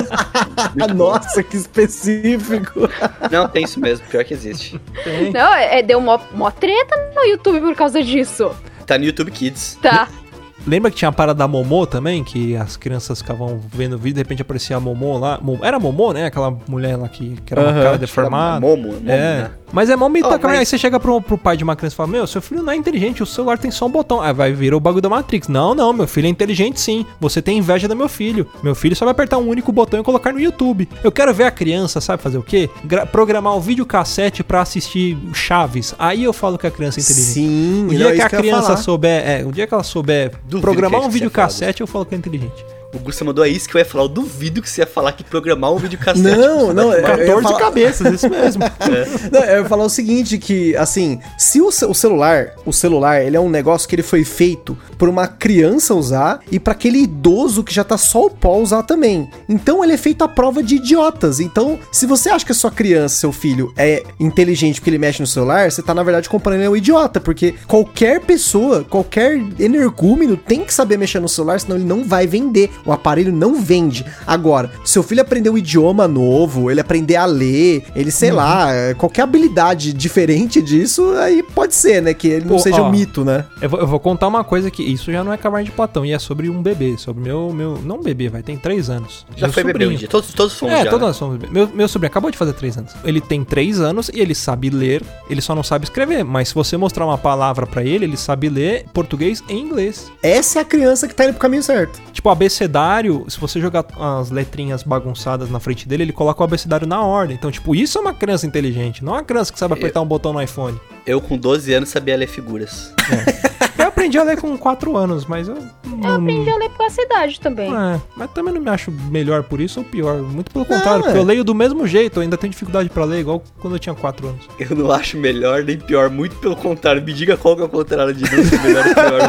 (laughs) Nossa, que específico. Não, tem isso mesmo, pior que existe. Tem. Não, é, é- deu mó, mó treta no YouTube por causa disso. Tá no YouTube Kids. Tá. (laughs) Lembra que tinha a parada da Momô também? Que as crianças ficavam vendo o vídeo e de repente aparecia a Momô lá. Era a Momô, né? Aquela mulher lá que, que era uma Aham. cara deformada. Momo, Momo, É. né? Mas é Ó, tacanho. mas- Aí você chega pro, pro pai de uma criança e fala: Meu, seu filho não é inteligente, o celular tem só um botão. Aí vai vir o bagulho da Matrix. Não, não, meu filho é inteligente sim. Você tem inveja do meu filho. Meu filho só vai apertar um único botão e colocar no YouTube. Eu quero ver a criança, sabe fazer o quê? Gra- programar um videocassete pra assistir Chaves. Aí eu falo que a criança é inteligente. Sim, O não, dia que isso a criança souber, é, o dia que ela souber Duvido programar um videocassete, eu falo que é inteligente. O Gusta mandou aí isso que eu ia falar. Eu duvido que você ia falar que programar um videocassete. Não, não, é- tomar- eu ia 14 falar- cabeças, isso mesmo. (laughs) Não, eu ia falar o seguinte, que, assim, se o, ce- o celular, o celular, ele é um negócio que ele foi feito por uma criança usar e pra aquele idoso que já tá só o pó usar também. Então ele é feito à prova de idiotas. Então, se você acha que a sua criança, seu filho, é inteligente porque ele mexe no celular, você tá, na verdade, comparando ele ao idiota, porque qualquer pessoa, qualquer energúmeno tem que saber mexer no celular, senão ele não vai vender. O aparelho não vende. Agora, seu filho aprender um idioma novo, ele aprender a ler, ele, sei lá, é, qualquer habilidade diferente disso, aí pode ser, né? Que ele não Pô, seja ó. um mito, né? Eu vou, eu vou contar uma coisa que isso já não é caverna de Platão, e é sobre um bebê, sobre meu, meu, não bebê, vai, tem três anos. Já Meu foi bebê um sobrinho. dia. Todos, todos fomos É, já. todos né? nós somos bebê. Meu, meu sobrinho acabou de fazer três anos. Ele tem três anos e ele sabe ler, ele só não sabe escrever. Mas se você mostrar uma palavra pra ele, ele sabe ler português e inglês. Essa é a criança que tá indo pro caminho certo. Tipo, o abecedário, se você jogar as letrinhas bagunçadas na frente dele, ele coloca o abecedário na ordem. Então, tipo, isso é uma criança inteligente, não é uma criança que sabe apertar um botão no iPhone. Eu com 12 anos sabia ler figuras. Eu (laughs) aprendi a ler com quatro anos, mas eu. Eu aprendi a ler por essa idade também. É, mas também não me acho melhor por isso ou pior. Muito pelo contrário, Não, porque é. eu leio do mesmo jeito, eu ainda tenho dificuldade pra ler, igual quando eu tinha 4 anos. Eu não acho melhor nem pior, muito pelo contrário. Me diga qual que é o contrário de não ser melhor ou pior.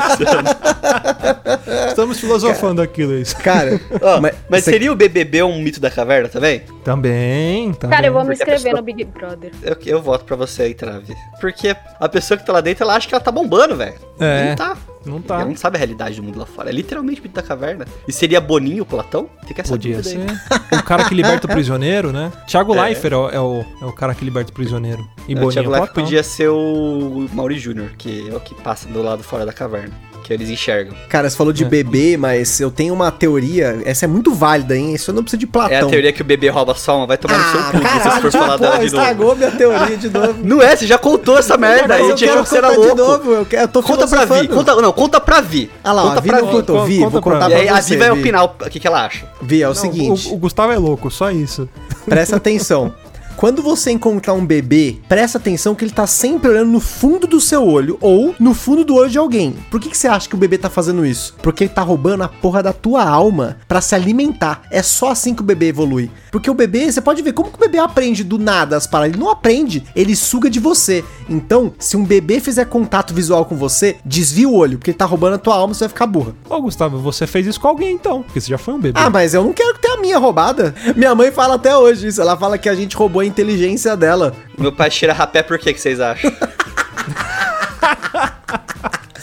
Estamos filosofando aqui, Luiz. Cara, Ó, (laughs) mas, mas seria o BBB um mito da caverna também? Também, também. Cara, eu vou me inscrever pessoa- no Big Brother. Eu, eu voto pra você aí, Trave. Porque a pessoa que tá lá dentro, ela acha que ela tá bombando, velho. É. Não tá. Não tá. não sabe a realidade do mundo lá fora. É literalmente o da caverna. E seria Boninho o Platão? Fica essa Podia dúvida aí. ser. O cara que liberta o (laughs) prisioneiro, né? Thiago É. Leifert é o, é o, é o cara que liberta o prisioneiro. E Não, o Boninho Thiago é Leifert Platão. podia ser o Mauri Júnior, que é o que passa do lado fora da caverna. Que eles enxergam. Cara, você falou de É. bebê, mas eu tenho uma teoria, essa é muito válida, hein? Isso eu não precisa de Platão. É a teoria que o bebê rouba sua alma. Vai tomar no seu Ah, cu se você for falar pô, dela de novo. estragou minha teoria de novo. Não é, você já contou essa merda. A eu achou que você era contar louco. de novo, eu, quero, eu tô Conta pra. Vi. Conta, não, conta pra Vi. Ah lá, ó, conta a Vi pra não Vi. contou. Vi, Conta vou pra contar. E pra aí a você, Vi vai opinar o que, que ela acha. Vi, é o Não, seguinte, O, o Gustavo é louco, só isso. presta atenção. Quando você encontrar um bebê, presta atenção que ele tá sempre olhando no fundo do seu olho ou no fundo do olho de alguém. Por que, que você acha que o bebê tá fazendo isso? Porque ele tá roubando a porra da tua alma pra se alimentar. É só assim que o bebê evolui. Porque o bebê, você pode ver como que o bebê aprende do nada as paradas. Ele não aprende, ele suga de você. Então, se um bebê fizer contato visual com você, desvia o olho, porque ele tá roubando a tua alma, você vai ficar burra. Ô, Gustavo, você fez isso com alguém então, porque você já foi um bebê. Ah, mas eu não quero ter a minha roubada. (laughs) Minha mãe fala até hoje isso. Ela fala que a gente roubou a inteligência dela. Meu pai tira rapé por quê que vocês acham? (laughs)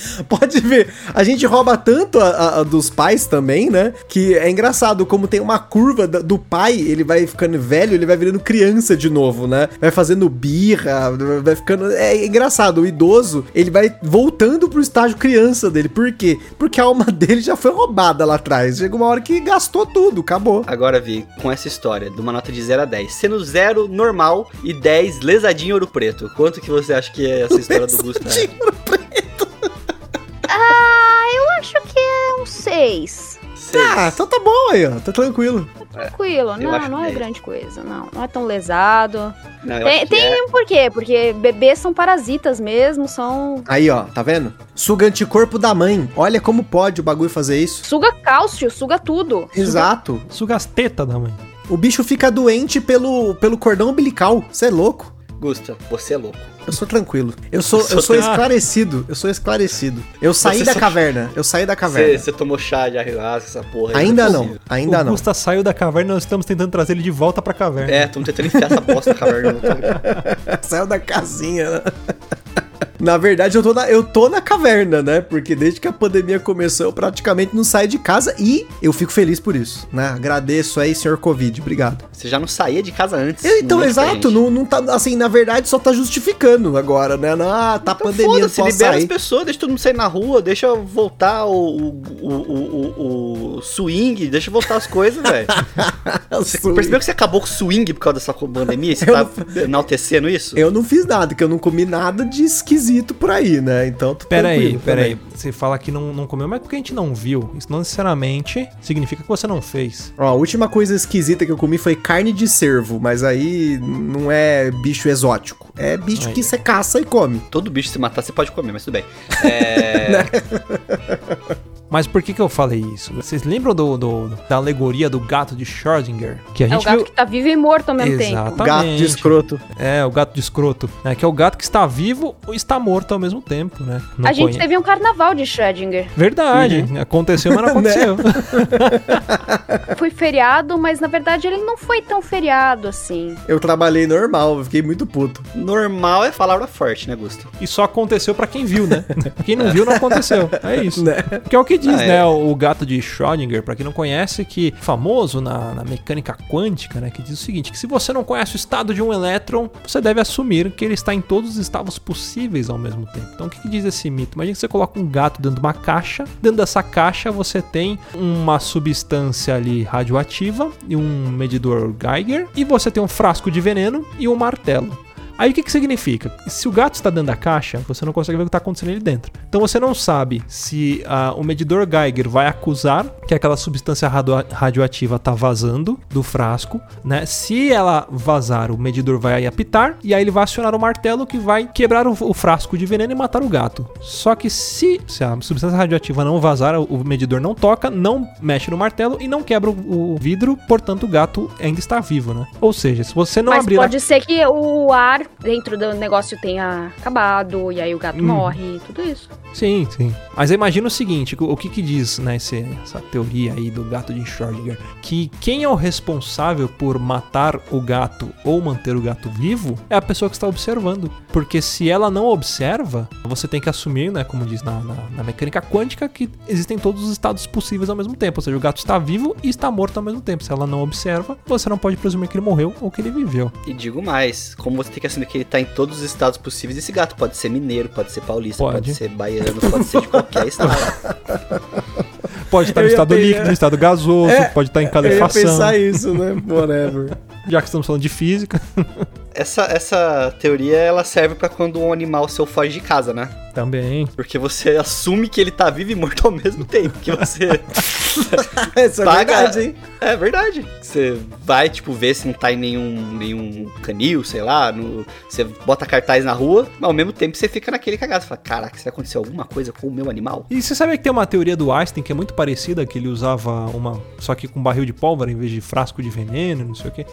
(laughs) Pode ver, a gente rouba tanto a, a- a dos pais também, né? Que é engraçado como tem uma curva do pai, ele vai ficando velho, ele vai virando criança de novo, né? Vai fazendo birra, vai ficando. É engraçado, o idoso, ele vai voltando pro estágio criança dele. Por quê? Porque a alma (laughs) dele já foi roubada lá atrás. Chega uma hora que gastou tudo, acabou. Agora, Vi, com essa história, de uma nota de 0 a 10. Sendo 0 normal e 10 lesadinho ouro preto. Quanto que você acha que é essa (laughs) história do Gustavo? Ah, eu acho que é um 6. Seis. Ah, então tá bom aí, ó. Tá tranquilo. Tranquilo, eu não, não é grande coisa, não. Não é tão lesado. Não, Tem, tem é- um porquê, porque bebês são parasitas mesmo, são. Aí, ó, tá vendo? Suga anticorpo da mãe. Olha como pode o bagulho fazer isso. Suga cálcio, suga tudo. Exato. Suga as tetas da mãe. O bicho fica doente pelo, pelo cordão umbilical. Você é louco? Gusta, você é louco. Eu sou tranquilo. Eu sou, Eu eu sou esclarecido. Eu sou esclarecido. Eu saí Você da só- caverna. Eu saí da Você, caverna. você tomou chá de ayahuasca, essa porra. aí, Ainda é não. Ainda o não. Gusta saiu da caverna e nós estamos tentando trazer ele de volta pra caverna. É, estamos tentando enfiar essa bosta na caverna. (laughs) Saiu da casinha, né? Na verdade, eu tô, na, eu tô na caverna, né? Porque desde que a pandemia começou, eu praticamente não saio de casa e eu fico feliz por isso, né? Agradeço aí, senhor Covid. Obrigado. Você já não saía de casa antes. Eu, então, exato, não, não tá, assim, na verdade só tá justificando agora, né? Não, Ah, tá Então pandemia, não posso libera as pessoas, deixa todo mundo sair na rua, deixa voltar o, o, o, o, swing, deixa voltar as coisas, velho. (laughs) Você Swing. percebeu que você acabou com o swing por causa dessa pandemia? Você Eu tá enaltecendo isso? Eu não fiz nada, que eu não comi nada de esquisito por aí, né? Então, tô Pera aí, tranquilo pera também. aí. Você fala que não, não comeu, mas porque a gente não viu. Isso não necessariamente significa que você não fez. Ó, a última coisa esquisita que eu comi foi carne de cervo, mas aí não é bicho exótico. É bicho Aí. que você caça e come. Todo bicho você matar, você pode comer, mas tudo bem. (laughs) É... Mas por que que eu falei isso? Vocês lembram do, do- da alegoria do gato de Schrödinger? Que a É o gato viu... que tá vivo e morto ao mesmo tempo. Exatamente. Gato de escroto. É, o gato de escroto. É, que é o gato que está vivo ou está morto ao mesmo tempo, né? Não a gente conhe- teve um carnaval de Schrödinger. Verdade. Aconteceu, mas não (laughs) aconteceu. (laughs) Foi feriado, mas na verdade ele não foi tão feriado assim. Eu trabalhei normal, fiquei muito puto. Normal é palavra forte, né, Gusto? e só aconteceu pra quem viu, né? (laughs) Quem não viu, não aconteceu. É isso. Né? Que é o que diz, Ah, é. né? O gato de Schrödinger, pra quem não conhece, que famoso na, na mecânica quântica, né? Que diz o seguinte: que se você não conhece o estado de um elétron, você deve assumir que ele está em todos os estados possíveis ao mesmo tempo. Então, o que, que diz esse mito? Imagina que você coloca um gato dentro de uma caixa, dentro dessa caixa você tem uma substância ali radioativa e um medidor Geiger, e você tem um frasco de veneno e um martelo. Aí o que, que significa? Se o gato está dentro da caixa, você não consegue ver o que está acontecendo ali dentro. Então você não sabe se ah, o medidor Geiger vai acusar que aquela substância radio- radioativa está vazando do frasco, né? Se ela vazar, o medidor vai apitar e aí ele vai acionar o martelo que vai quebrar o, o frasco de veneno e matar o gato. Só que se, se a substância radioativa não vazar, o, medidor não toca, não mexe no martelo e não quebra o, o vidro, portanto o gato ainda está vivo, né? Ou seja, se você não mas abrir a pode ser que o ar dentro do negócio tenha acabado, e aí o gato Hum. morre, tudo isso. Sim, sim. Mas imagina o seguinte, o que que diz, né, esse- essa teoria aí do gato de Schrödinger, que quem é o responsável por matar o gato ou manter o gato vivo é a pessoa que está observando. Porque se ela não observa, você tem que assumir, né, como diz na, na, na mecânica quântica, que existem todos os estados possíveis ao mesmo tempo. Ou seja, o gato está vivo e está morto ao mesmo tempo. Se ela não observa, você não pode presumir que ele morreu ou que ele viveu. E digo mais, como você tem que assumir que ele tá em todos os estados possíveis, esse gato pode ser mineiro, pode ser paulista, Pode. pode, ser baiano, pode ser de qualquer (laughs) estado. Pode estar no estado pegar- líquido, no estado gasoso, É, pode estar em Eu ia calefação. pensar isso, né? Whatever. Já que estamos falando de física, (laughs) Essa, essa teoria, ela serve pra quando um animal seu foge de casa, né? também. Porque você assume que ele tá vivo e morto ao mesmo tempo. Que você. (laughs) Isso é Paga- verdade, hein? é verdade. Você vai, tipo, ver se não tá em nenhum, nenhum canil, sei lá. no- Você bota cartaz na rua, mas ao mesmo tempo você fica naquele cagado. Você fala, caraca, se aconteceu alguma coisa com o meu animal? E você sabe que tem uma teoria do Einstein que é muito parecida, que ele usava uma. Só que com barril de pólvora em vez de frasco de veneno, não sei o quê.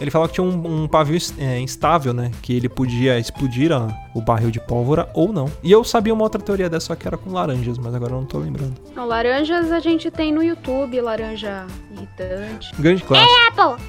Ele falava que tinha um, um pavio é, instável, né? Que ele podia explodir a- o barril de pólvora ou não. E eu sabia uma outra teoria dessa, só que era com laranjas, mas agora eu não tô lembrando. Não, laranjas a gente tem no YouTube, laranja irritante. Grande classe. Apple!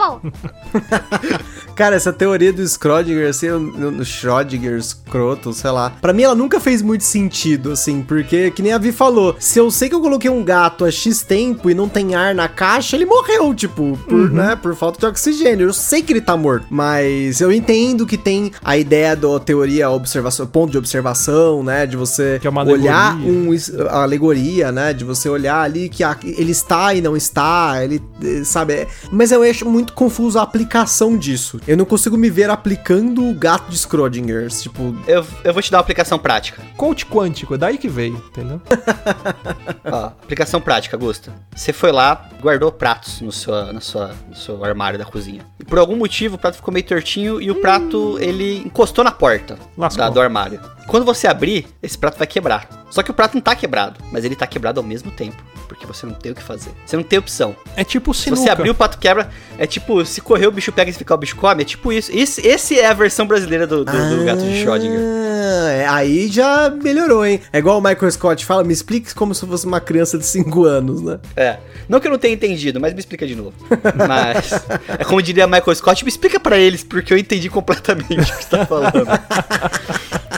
Apple! (laughs) Cara, essa teoria do Schrödinger, assim, no, Schrödinger, escroto, sei lá. Pra mim, ela nunca fez muito sentido, assim, porque, que nem a Vi falou, se eu sei que eu coloquei um gato há X tempo e não tem ar na caixa, ele morreu, tipo, por, né, por falta de oxigênio. Eu sei que ele tá morto, mas eu entendo que tem a ideia da teoria observação, ponto de observação, né, de você Que é uma olhar alegoria. um a alegoria, né, de você olhar ali que a- ele está e não está, ele, eh, sabe, é- mas eu acho muito confuso a aplicação disso. Eu não consigo me ver aplicando o gato de Schrödinger, tipo, Eu, eu vou te dar uma aplicação prática. Coach quântico, é daí que veio, entendeu? (laughs) Ó, aplicação prática, Gusta. Você foi lá, guardou pratos no, sua, na sua, no seu armário da cozinha. E por algum motivo o prato ficou meio tortinho e o prato ele encostou na porta da- do armário. Quando você abrir, esse prato vai quebrar. Só que o prato não tá quebrado, mas ele tá quebrado ao mesmo tempo. Porque você não tem o que fazer. Você não tem opção. É tipo Se sinuca. você abrir o prato quebra, é tipo, se correr o bicho pega e se ficar o bicho come, é tipo isso. Esse, esse é a versão brasileira do, do, do gato de Schrödinger. Ah, é, aí já melhorou, hein? É igual o Michael Scott fala, me explique como se fosse uma criança de 5 anos, né? É. Não que eu não tenha entendido, mas me explica de novo. (laughs) Mas. é como diria Michael Scott, me explica pra eles, porque eu entendi completamente o que você tá falando. (laughs)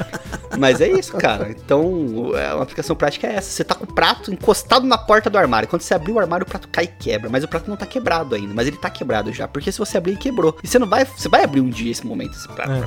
Mas é isso, cara. Então, é, uma aplicação prática é essa. Você tá com o prato encostado na porta do armário. Quando você abrir o armário, o prato cai e quebra. Mas o prato não tá quebrado ainda. Mas ele tá quebrado já. Porque se você abrir, ele quebrou. E você não vai. Você vai abrir um dia esse momento. Esse prato. É.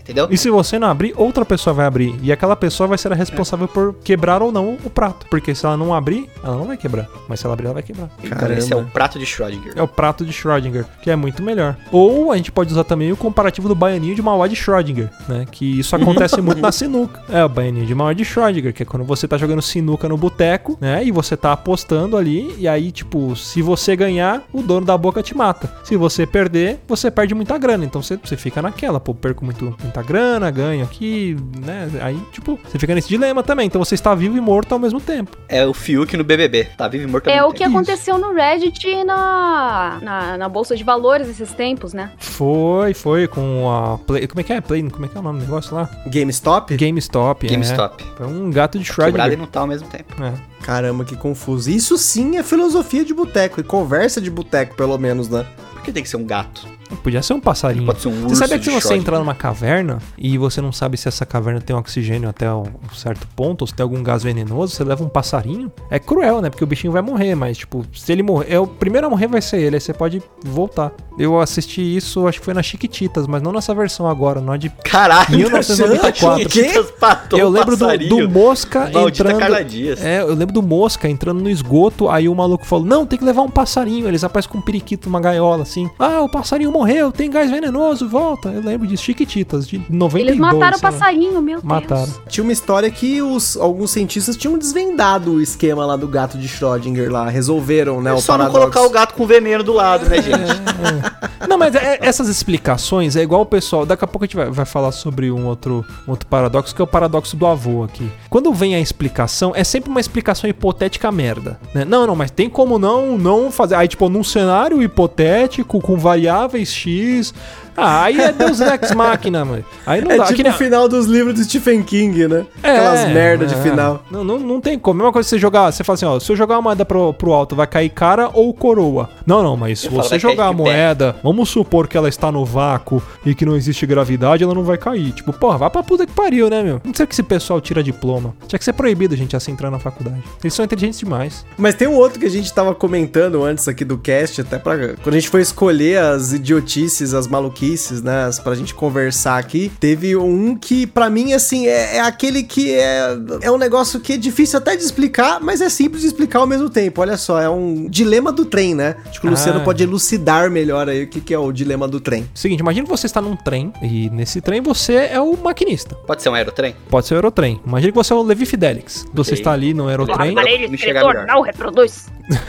Entendeu? E se você não abrir, outra pessoa vai abrir. E aquela pessoa vai ser a responsável por quebrar ou não o prato. Porque se ela não abrir, ela não vai quebrar. Mas se ela abrir, ela vai quebrar. Então, esse é o Caramba. prato de Schrödinger. É o prato de Schrödinger, que é muito melhor. Ou a gente pode usar também o comparativo do baianinho de Mauá de Schrödinger, né? Que isso acontece muito na sinuca. É o baianinho de Mauá de Schrödinger, que é quando você tá jogando sinuca no boteco, né? E você tá apostando ali, e aí, tipo, se você ganhar, o dono da boca te mata. Se você perder, você perde muita grana. Então você, você fica naquela, pô, perco muito, muita grana, ganho aqui, né? Aí, tipo, você fica nesse dilema também. Então você está vivo e morto ao mesmo tempo. É o Fiuk no BBB. Tá vivo e morto ao É mesmo o que tempo. aconteceu no Reddit e na, na, na Bolsa de Valores esses tempos, né? Foi, foi com a Play. Como é que é? Play, como é que é o nome do negócio lá? GameStop? GameStop. é. GameStop. Foi um gato de Quebrado e Schrödinger. não tá ao mesmo tempo. É. Caramba, que confuso. Isso sim é filosofia de boteco e conversa de boteco, pelo menos, né? Por que tem que ser um gato? Podia ser um passarinho. Pode ser um Você urso sabe que se você entrar numa caverna e você não sabe se essa caverna tem oxigênio até um certo ponto, ou se tem algum gás venenoso, você leva um passarinho, é cruel, né? Porque o bichinho vai morrer, mas, tipo, se ele morrer, é o primeiro a morrer vai ser ele, aí você pode voltar. Eu assisti isso, acho que foi na Chiquititas, mas não nessa versão agora, não é de Caralho, 1994. (laughs) Chiquititas matou Eu lembro do, do Mosca Maldita entrando. Carla Dias. É, eu lembro do Mosca entrando no esgoto, aí o maluco falou: Não, tem que levar um passarinho. Eles aparecem com um periquito numa gaiola, assim. Ah, o passarinho morreu, tem gás venenoso, volta. Eu lembro disso, Chiquititas, de 92. Eles mataram o lá. passarinho, meu Mataram. Deus. Tinha uma história que os, alguns cientistas tinham desvendado o esquema lá do gato de Schrödinger lá. Resolveram, né, É o só não paradoxo. colocar o gato com veneno do lado, né, gente? Não, mas é- essas explicações é igual o pessoal. Daqui a pouco a gente vai, vai falar sobre um outro, um outro paradoxo, que é o paradoxo do avô aqui. Quando vem a explicação, é sempre uma explicação hipotética merda. Né? Não, não, mas tem como não, não fazer. Aí, tipo, num cenário hipotético, com variáveis X. Ah, aí é Deus Ex Machina, mano. Aí não É dá. tipo que nem- o final dos livros do Stephen King, né? É, Aquelas merda de é. final. Não, não, não tem como. Mesma coisa que você jogar, você fala assim, ó, se eu jogar uma moeda pro, pro alto, vai cair cara ou coroa? Não, não, mas se você jogar a de pé. moeda, vamos supor que ela está no vácuo e que não existe gravidade, ela não vai cair. Tipo, porra, vai pra puta que pariu, né, meu? Não sei que esse pessoal tira diploma. Tinha que ser proibido a gente assim entrar na faculdade. Eles são inteligentes demais. Mas tem um outro que a gente tava comentando antes aqui do cast, até pra. Quando a gente foi escolher as idiotices, as maluquices, né? as- Pra gente conversar aqui, teve um que, pra mim, assim, é, é aquele que é, é um negócio que é difícil até de explicar, mas é simples de explicar ao mesmo tempo. Olha só, é um dilema do trem, né? Acho que o Luciano Ah. pode elucidar melhor aí o que, que é o dilema do trem. Seguinte, imagina que você está num trem e nesse trem você é o maquinista. Pode ser um aerotrem? Pode ser o aerotrem. Imagina que você é o Levi Fidelix. Você Ok. está ali no aerotrem. Aparelho Me chegar escritor, melhor. não reproduz. (laughs)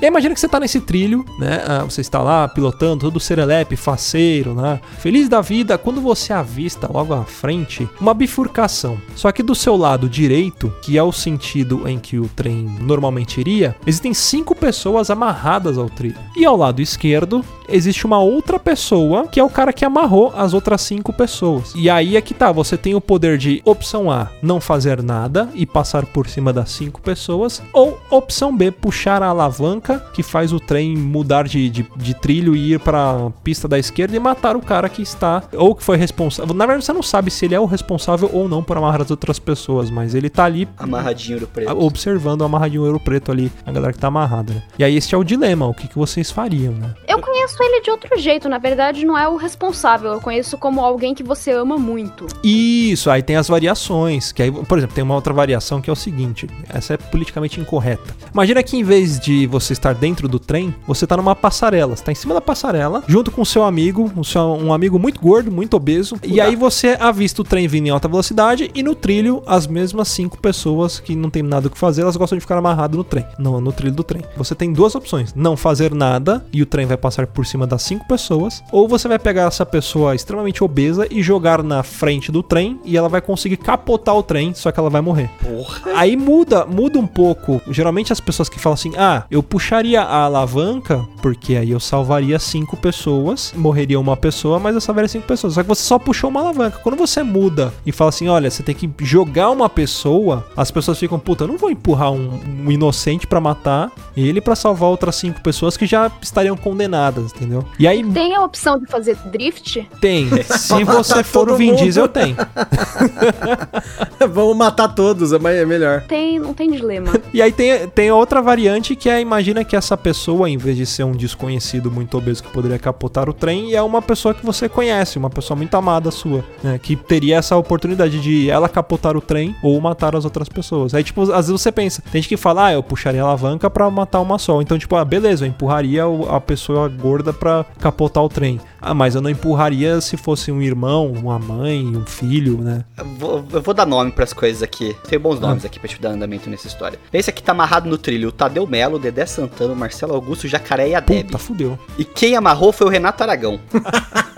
E aí imagina que você tá nesse trilho, né? Ah, Você está lá pilotando, todo serelepe, faceiro, né? Feliz da vida, quando você avista logo à frente uma bifurcação. Só que do seu lado direito, que é o sentido em que o trem normalmente iria, existem cinco pessoas amarradas ao trilho. E ao lado esquerdo, existe uma outra pessoa, que é o cara que amarrou as outras cinco pessoas. E aí é que tá, você tem o poder de opção A, não fazer nada e passar por cima das cinco pessoas, ou opção B, puxar a alavanca que faz o trem mudar de, de, de trilho e ir pra pista da esquerda e matar o cara que está, ou que foi responsável. Na verdade, você não sabe se ele é o responsável ou não por amarrar as outras pessoas, mas ele tá ali Amarradinho do preto. observando o amarradinho ouro preto ali, a galera que tá amarrada, né? E aí este é o dilema, o que, que vocês fariam, né? Eu conheço ele de outro jeito, na verdade não é o responsável, eu conheço como alguém que você ama muito. Isso, aí tem as variações, que aí, por exemplo, tem uma outra variação que é o seguinte, essa é politicamente incorreta. Imagina que em vez de você estar dentro do trem, você tá numa passarela, você tá em cima da passarela, junto com o seu amigo, um, seu- um amigo muito gordo, muito obeso, e aí você avista o trem vindo em alta velocidade e no trilho as mesmas cinco pessoas que não tem nada o que fazer, elas gostam de ficar amarrado no trem, no, no trilho do trem. Você tem duas opções, não fazer nada e o trem vai passar por cima das cinco pessoas, ou você vai pegar essa pessoa extremamente obesa e jogar na frente do trem e ela vai conseguir capotar o trem, só que ela vai morrer. Porra. Aí muda, muda um pouco. Geralmente as pessoas que falam assim: "Ah, eu puxaria a alavanca porque aí eu salvaria cinco pessoas, morreria uma pessoa, mas eu salvaria cinco pessoas". Só que você só puxou uma alavanca. Quando você muda e fala assim: "Olha, você tem que jogar uma pessoa", as pessoas ficam: "Puta, eu não vou empurrar um, um inocente pra matar ele pra salvar outras cinco pessoas que já estariam condenadas", entendeu? E aí Tem a opção de fazer drift? tem, (laughs) se você for o Vin. Diesel, tem. (laughs) Vamos matar todos, é mais- é melhor. Tem, não tem dilema. (laughs) E aí tem, tem outra variante que é, imagina que essa pessoa, em vez de ser um desconhecido muito obeso que poderia capotar o trem, é uma pessoa que você conhece, uma pessoa muito amada sua, né? Que teria essa oportunidade de ela capotar o trem ou matar as outras pessoas. Aí, tipo, às vezes você pensa, tem gente que fala, ah, eu puxaria a alavanca pra matar uma só. Então, tipo, ah, beleza, eu empurraria o- a pessoa gorda pra capotar o trem. Ah, mas eu não empurraria se fosse um irmão, uma mãe, um filho, né? Eu vou, eu vou dar nome pras coisas aqui. Tem bons nomes aqui pra te dar andamento nessa história. Esse aqui tá amarrado no trilho: o Tadeu Melo, Dedé Santana, Marcelo Augusto, Jacaré e a Deb. Puta, fudeu. E quem amarrou foi o Renato Aragão. (laughs)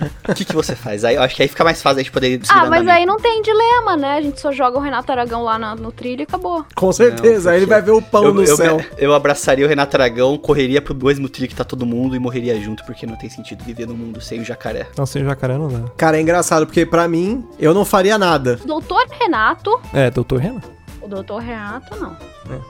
(laughs) O que, que você faz? Aí, eu acho que aí fica mais fácil a gente poder Ah, mas aí não tem dilema, né? A gente só joga o Renato Aragão lá na- no trilho e acabou. Com certeza, aí ele vai ver o pão eu, no eu, céu. eu abraçaria o Renato Aragão, correria pro mesmo trilho que tá todo mundo e morreria junto, porque não tem sentido viver no mundo sem o jacaré. Não, sem jacaré não dá. Cara, é engraçado, porque pra mim, eu não faria nada. Doutor Renato, É, doutor Renan. O doutor Renato não.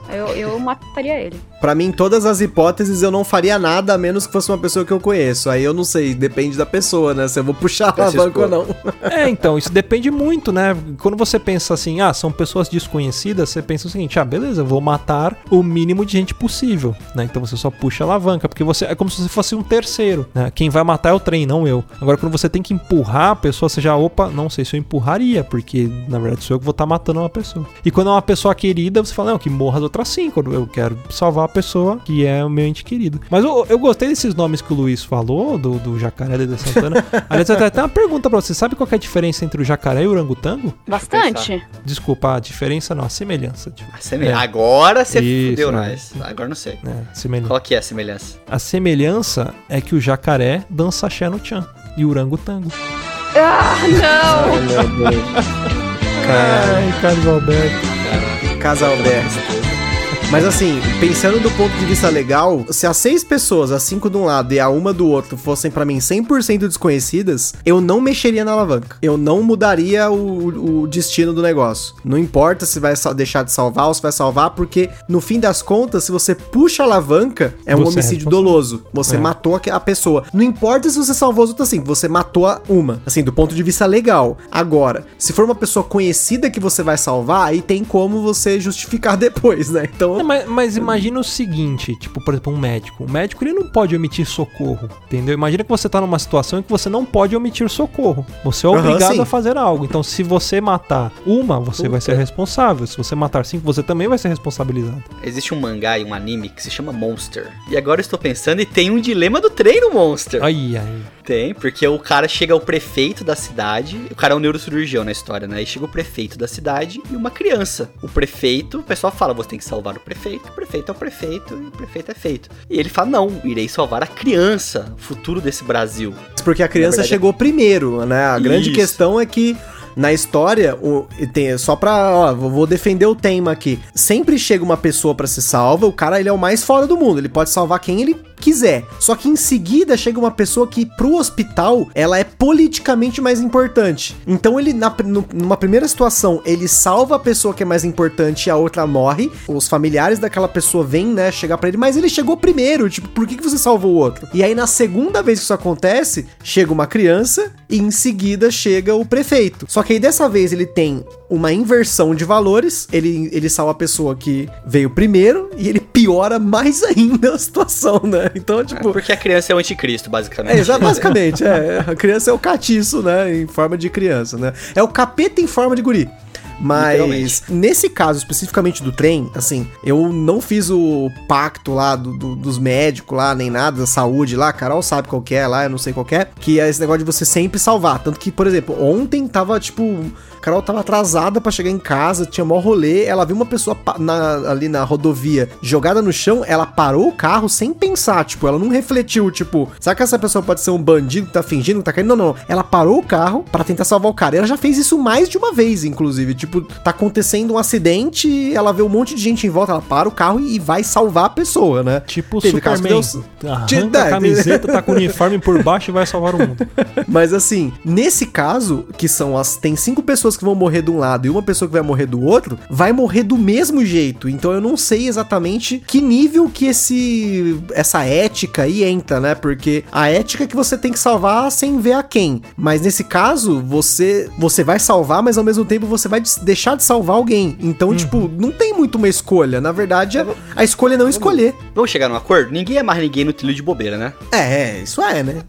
Eu, eu mataria ele. Pra mim, todas as hipóteses eu não faria nada a menos que fosse uma pessoa que eu conheço. Aí eu não sei, depende da pessoa, né? Se eu vou puxar a alavanca ou não. (laughs) É, então, isso depende muito, né? Quando você pensa assim, ah, são pessoas desconhecidas, você pensa o seguinte, ah, beleza, eu vou matar o mínimo de gente possível, né? Então você só puxa a alavanca, porque você é como se você fosse um terceiro, né? Quem vai matar é o trem, não eu. Agora, quando você tem que empurrar a pessoa, você já, opa, não sei se eu empurraria, porque na verdade sou eu que vou estar matando uma pessoa. E quando é uma pessoa querida, você fala, não, que morra as outras cinco, eu quero salvar a pessoa que é o meu ente querido. Mas eu, eu gostei desses nomes que o Luiz falou, do, do jacaré de Santana. (laughs) Aliás, eu tenho até uma pergunta pra você. Sabe qual que é a diferença entre o jacaré e o orangotango? Bastante. Desculpa, a diferença não, a semelhança. tipo, A semelhança. Agora você Isso, fudeu né? nós. Agora não sei. né, semelhança. Qual que é a semelhança? A semelhança é que o jacaré dança axé no tchan e o orangotango. Ah, não! Ai, meu Deus. (laughs) Ai, Carlos Alberto. Casa Alberto. Mas assim, pensando do ponto de vista legal, se as seis pessoas, as cinco de um lado e a uma do outro, fossem pra mim 100% desconhecidas, eu não mexeria na alavanca. Eu não mudaria o, o destino do negócio. Não importa se vai deixar de salvar ou se vai salvar, porque no fim das contas, se você puxa a alavanca, é um Você é homicídio responsável. doloso. Você É. matou a, pessoa. Não importa se você salvou as outras assim, você matou a uma. Assim, do ponto de vista legal. Agora, se for uma pessoa conhecida que você vai salvar, aí tem como você justificar (laughs) depois, né? Então. Não, mas, mas imagina o seguinte, tipo, por exemplo, um médico. O médico ele não pode omitir socorro, entendeu? Imagina que você tá numa situação em que você não pode omitir socorro. Você é obrigado sim. a fazer algo. Então, se você matar uma, você vai Puta. ser responsável. Se você matar cinco, você também vai ser responsabilizado. Existe um mangá e um anime que se chama Monster. E agora eu estou pensando e tem um dilema do trem no Monster. Ai, ai. Tem, porque o cara chega ao prefeito da cidade. O cara é um neurocirurgião na história, né? E chega o prefeito da cidade e uma criança. O prefeito, o pessoal fala, você tem que salvar o prefeito. O prefeito é o prefeito e o prefeito é feito. E ele fala, não, irei salvar a criança, o futuro desse Brasil. Porque a criança verdade, chegou primeiro, né? A grande Isso. questão é que na história, o, e tem, só pra, ó, vou defender o tema aqui. Sempre chega uma pessoa pra ser salva, o cara ele é o mais fora do mundo, ele pode salvar quem ele quiser. Só que em seguida chega uma pessoa que pro hospital, ela é politicamente mais importante. Então ele na, numa primeira situação, ele salva a pessoa que é mais importante e a outra morre. Os familiares daquela pessoa vêm, né, chegar pra ele, mas ele chegou primeiro, tipo, por que, que você salvou o outro? E aí na segunda vez que isso acontece, chega uma criança e em seguida chega o prefeito. Só que aí dessa vez ele tem uma inversão de valores, ele, ele salva a pessoa que veio primeiro e ele piora mais (laughs) ainda a situação, né? Então, tipo, Porque a criança é o anticristo, basicamente. é, exa- basicamente, é. A criança é o catiço, né? Em forma de criança, né? É o capeta em forma de guri. Mas nesse caso especificamente do trem, assim, eu não fiz o pacto lá do- do- dos médicos lá, nem nada, da saúde lá, Carol sabe qual que é lá, eu não sei qual que é, que é esse negócio de você sempre salvar. Tanto que, por exemplo, ontem tava, tipo, Carol tava atrasada pra chegar em casa, tinha mó rolê, ela viu uma pessoa na- ali na rodovia jogada no chão, ela parou o carro sem pensar, tipo, ela não refletiu, tipo, será que essa pessoa pode ser um bandido que tá fingindo que tá caindo? Não, não. Ela parou o carro pra tentar salvar o cara. E ela já fez isso mais de uma vez, inclusive. Tipo, tá acontecendo um acidente, ela vê um monte de gente em volta, ela para o carro e vai salvar a pessoa, né? Tipo Teve caso que Superman. deu- Arranca a camiseta, tá com o (laughs) uniforme por baixo e vai salvar o mundo. Mas assim, nesse caso, que são as. Tem cinco pessoas que vão morrer de um lado e uma pessoa que vai morrer do outro, vai morrer do mesmo jeito. Então eu não sei exatamente que nível que esse. essa ética aí entra, né? Porque a ética é que você tem que salvar sem ver a quem. Mas nesse caso, você. Você vai salvar, mas ao mesmo tempo você vai deixar de salvar alguém. Então, tipo, não tem muito uma escolha. Na verdade, a- a escolha é não escolher. Vamos chegar num acordo? Ninguém amarra ninguém no trilho de bobeira, né? É, isso é, né?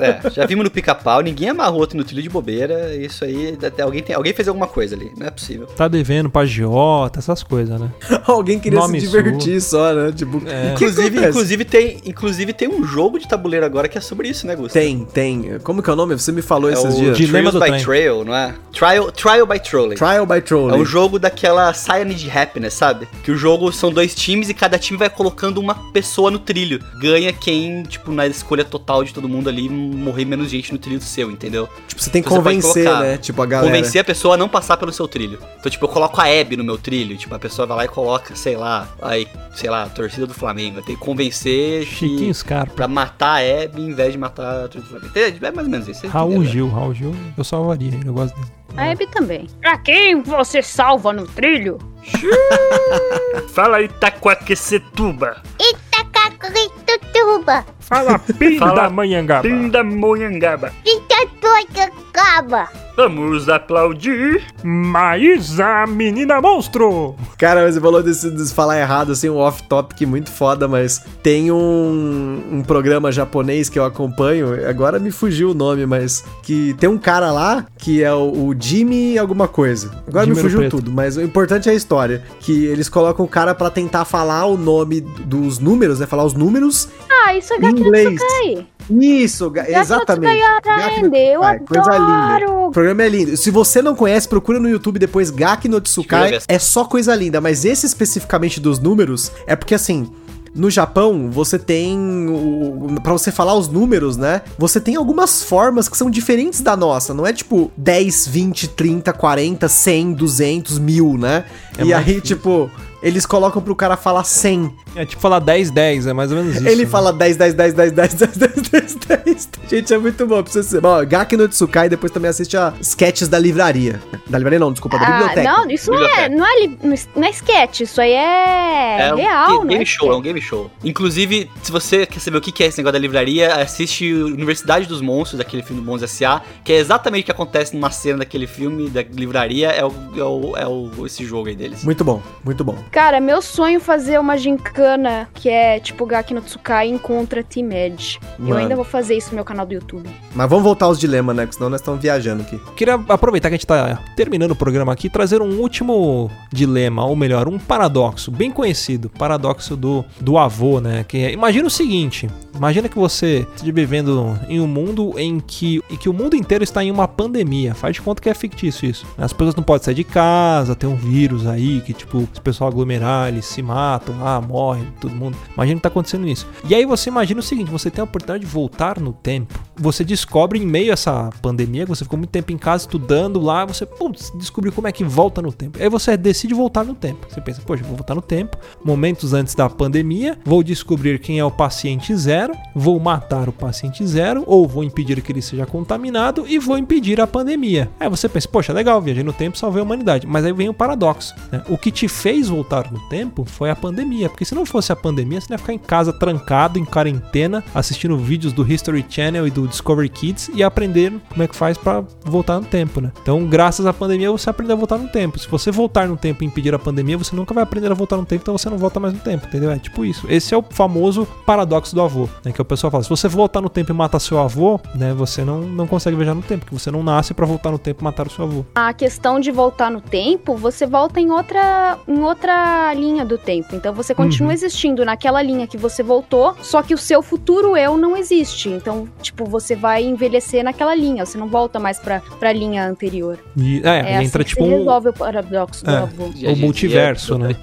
É, já vimos no pica-pau, ninguém amarra o outro no trilho de bobeira. Isso aí, até alguém, tem, alguém fez alguma coisa ali, não é possível. Tá devendo pra agiota, essas coisas, né? (laughs) Alguém queria Nome se divertir só, né? Tipo, É. o Inclusive, inclusive, tem, inclusive tem um jogo de tabuleiro agora que é sobre isso, né, Gustavo? Tem, tem. Como que é o nome? Você me falou É esses o dias. Dilema Trials do by trem. Trail, não é? Trial, Trial by Trolling. Trial by É Trolling. um jogo daquela Cyanide Happiness, sabe? Que o jogo são dois times e cada time vai colocando uma pessoa no trilho. Ganha quem, tipo, na escolha total de todo mundo ali, morrer menos gente no trilho seu, entendeu? Tipo, você tem que Você pode convencer, colocar- né? Tipo, a galera. Convencer a pessoa a não passar pelo seu trilho. Então, tipo, eu coloco a Abby no meu trilho, tipo, a pessoa vai lá e coloca, sei lá, aí, sei lá, a torcida do Flamengo. Tem que convencer Chiquinho Scarpa. pra matar a Abby em vez de matar a torcida do Flamengo. É mais ou menos isso. Raul né? Gil, Raul Gil, eu salvaria ele, eu gosto dele. A Abby também. Pra quem você salva no trilho? (laughs) Fala Itaquaquecetuba. Itacacuituba, Fala Pinda Fala, Manhangaba. Pindamonhangaba. Itatuacacaba, Vamos aplaudir. Maísa, menina monstro! Cara, mas você falou desse, desse falar errado, assim, um off-topic muito foda, mas tem um, um programa japonês que eu acompanho, agora me fugiu o nome, mas que tem um cara lá que é o, o Jimmy alguma coisa. Agora Jimmy me fugiu tudo, mas o importante é a história, que eles colocam o cara pra tentar falar o nome dos números, né, falar os números Ah, isso é inglês. Tsukai. Isso, ga- Gaki no exatamente. Tsukai Gaki no aprende, eu Tsukai, Coisa linda. O programa é lindo. Se você não conhece, procura no YouTube depois Gaki no Tsukai. É só coisa linda, mas esse especificamente dos números é porque assim. No Japão, você tem. O, pra você falar os números, né? Você tem algumas formas que são diferentes da nossa. Não é tipo 10, 20, 30, 40, 100, 200, mil, né? É e aí, difícil. tipo, eles colocam pro cara falar 100. É tipo falar 10, 10, é mais ou menos isso. Ele né? fala 10, 10, 10, 10, 10, 10, 10, 10, 10. Gente, é muito bom. Precisa ser. Bom, Gaki no Tsukai, depois também assiste a sketches da livraria. Da livraria não, desculpa, da Ah, biblioteca. não, isso não é, não é, li- não é sketch, isso aí é, um real, game né? show, é um game show. Inclusive, se você quer saber o que é esse negócio da livraria, assiste Universidade dos Monstros, daquele filme do Monstros S.A., que é exatamente o que acontece numa cena daquele filme, da livraria, é, o, é, o, é o- esse jogo aí deles. Muito bom, muito bom. Cara, meu sonho é fazer uma gincana que é tipo Gaki no Tsukai encontra Team Edge. Eu Mano. ainda vou fazer isso no meu canal do YouTube. Mas vamos voltar aos dilemas, né? Porque senão nós estamos viajando aqui. Queria aproveitar que a gente tá terminando o programa aqui e trazer um último dilema, ou melhor, um paradoxo bem conhecido, paradoxo do, do avô, né? Que é, imagina o seguinte, imagina que você esteja vivendo em um mundo em que, em que o mundo inteiro está em uma pandemia, faz de conta que é fictício isso. As pessoas não podem sair de casa, tem um vírus aí que tipo, o pessoal aglomerar, eles se matam, ah, morre, todo mundo. Imagina que tá acontecendo isso. E aí você imagina o seguinte, você tem a oportunidade de voltar no tempo, você descobre em meio a essa pandemia, que você ficou muito tempo em casa estudando lá, você putz, descobriu como é que volta no tempo. Aí você decide voltar no tempo. Você pensa, poxa, vou voltar no tempo, momentos antes da pandemia, vou descobrir quem é o paciente zero, vou matar o paciente zero, ou vou impedir que ele seja contaminado e vou impedir a pandemia. Aí você pensa, poxa, legal, viajei no tempo, salvei a humanidade. Mas aí vem o paradoxo. né? O que te fez voltar no tempo foi a pandemia. Porque se não fosse a pandemia, você ia ficar em casa trancado, em quarentena, assistindo vídeos do History Channel e do Discovery Kids e aprender como é que faz pra voltar no tempo, né? Então, graças à pandemia, você aprendeu a voltar no tempo. Se você voltar no tempo e impedir a pandemia, você nunca vai aprender a voltar no tempo, então você não volta mais no tempo, entendeu? É tipo isso. Esse é o famoso paradoxo do avô, né? Que o pessoal fala, se você voltar no tempo e matar seu avô, né? Você não, não consegue viajar no tempo, porque você não nasce pra voltar no tempo e matar o seu avô. A questão de voltar no tempo, você volta em outra, em outra linha do tempo. Então você continua Uhum. existindo naquela linha que você voltou, só que o seu futuro eu não existe. Então, tipo, você vai envelhecer naquela linha, você não volta mais pra, pra linha anterior. E, é, É, assim entra que tipo um... resolve o paradoxo do É. avô. O multiverso, né?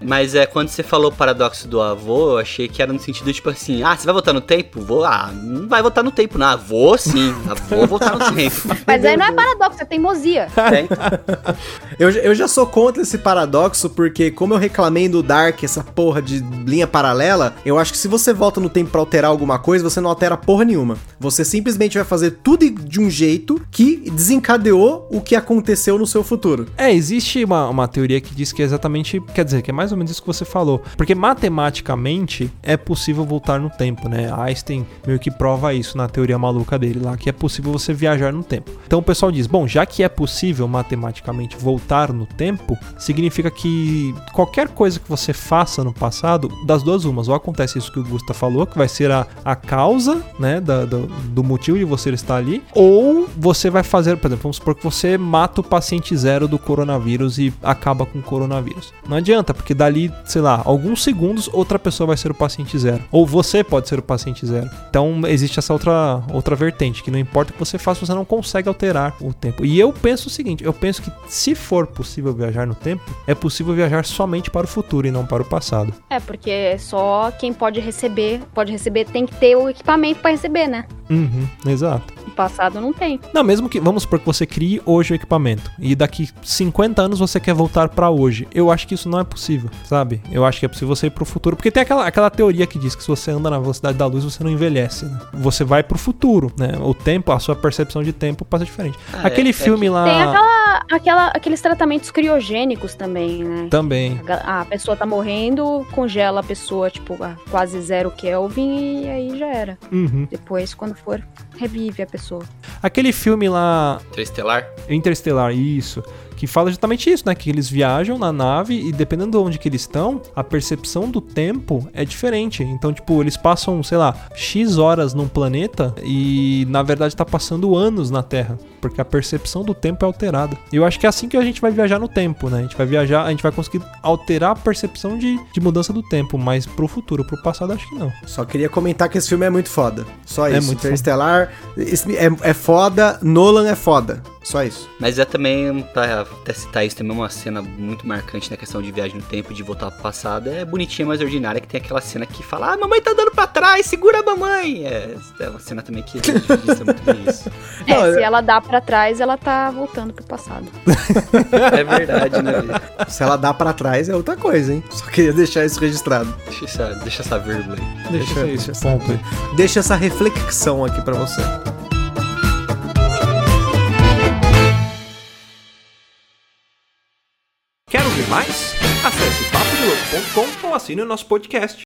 Mas é quando você falou paradoxo do avô, eu achei que era no sentido tipo assim: ah, você vai voltar no tempo? Vou. Ah, não vai voltar no tempo, não. Ah, vou sim. Ah, vou voltar no (laughs) tempo. Mas aí não é paradoxo, é teimosia. Tem. (laughs) Eu, eu já sou contra esse paradoxo, porque como eu reclamei do Dark, essa porra de linha paralela, eu acho que se você volta no tempo pra alterar alguma coisa, você não altera porra nenhuma. Você simplesmente vai fazer tudo de um jeito que desencadeou o que aconteceu no seu futuro. É, existe uma, uma teoria que diz que é exatamente, quer dizer, que é mais ou menos isso que você falou. Porque matematicamente é possível voltar no tempo, né? Einstein meio que prova isso na teoria maluca dele lá, que é possível você viajar no tempo. Então o pessoal diz, bom, já que é possível matematicamente voltar no tempo, significa que qualquer coisa que você faça no passado, das duas umas, ou acontece isso que o Gusta falou, que vai ser a, a causa, né, da- do, do motivo de você estar ali, ou você vai fazer, por exemplo, vamos supor que você mata o paciente zero do coronavírus e acaba com o coronavírus. Não adianta, porque dali, sei lá, alguns segundos outra pessoa vai ser o paciente zero, ou você pode ser o paciente zero. Então existe essa outra outra vertente, que não importa o que você faça, você não consegue alterar o tempo. E eu penso o seguinte, eu penso que se for possível viajar no tempo, é possível viajar somente para o futuro e não para o passado. É, porque só quem pode receber, pode receber, tem que ter o equipamento pra receber, né? Uhum, exato. No passado não tem. Não, mesmo que, vamos supor que você crie hoje o equipamento e daqui 50 anos você quer voltar pra hoje. Eu acho que isso não é possível, sabe? Eu acho que é possível você ir pro futuro, porque tem aquela, aquela teoria que diz que se você anda na velocidade da luz, você não envelhece, né? Você vai pro futuro, né? O tempo, a sua percepção de tempo passa diferente. Ah, Aquele é- é filme lá Tem aquela, aquela, aqueles tratamentos criogênicos também, né? também. A A pessoa tá morrendo, congela a pessoa, tipo, a quase zero Kelvin e aí já era. Uhum. Depois, quando for, revive a pessoa. Aquele filme lá Interestelar? Interestelar, isso. Que fala justamente isso, né? Que eles viajam na nave e dependendo de onde que eles estão, a percepção do tempo é diferente. Então, tipo, eles passam, sei lá, X horas num planeta e na verdade tá passando anos na Terra. Porque a percepção do tempo é alterada. E eu acho que é assim que a gente vai viajar no tempo, né? A gente vai viajar, a gente vai conseguir alterar a percepção de, de mudança do tempo, mas pro futuro, pro passado, acho que não. Só queria comentar que esse filme é muito foda. Só É isso. muito Interestelar é, é foda, Nolan é foda. Só isso. Mas é também, pra até citar isso, também uma cena muito marcante na questão de viagem no tempo, de voltar pro passado. É bonitinha, mas ordinária, que tem aquela cena que fala, ah, mamãe tá dando pra trás, segura a mamãe! É, é uma cena também que registra muito bem isso. (laughs) É, Não, se eu- ela dá pra trás, ela tá voltando pro passado. É verdade, né? Se ela dá pra trás é outra coisa, hein? Só queria deixar isso registrado. Deixa essa, deixa essa vírgula aí. Deixa, Deixa- esse ponto aí. Deixa essa reflexão aqui pra você. Quer ouvir mais? Acesse papodelouco.com ou assine o nosso podcast.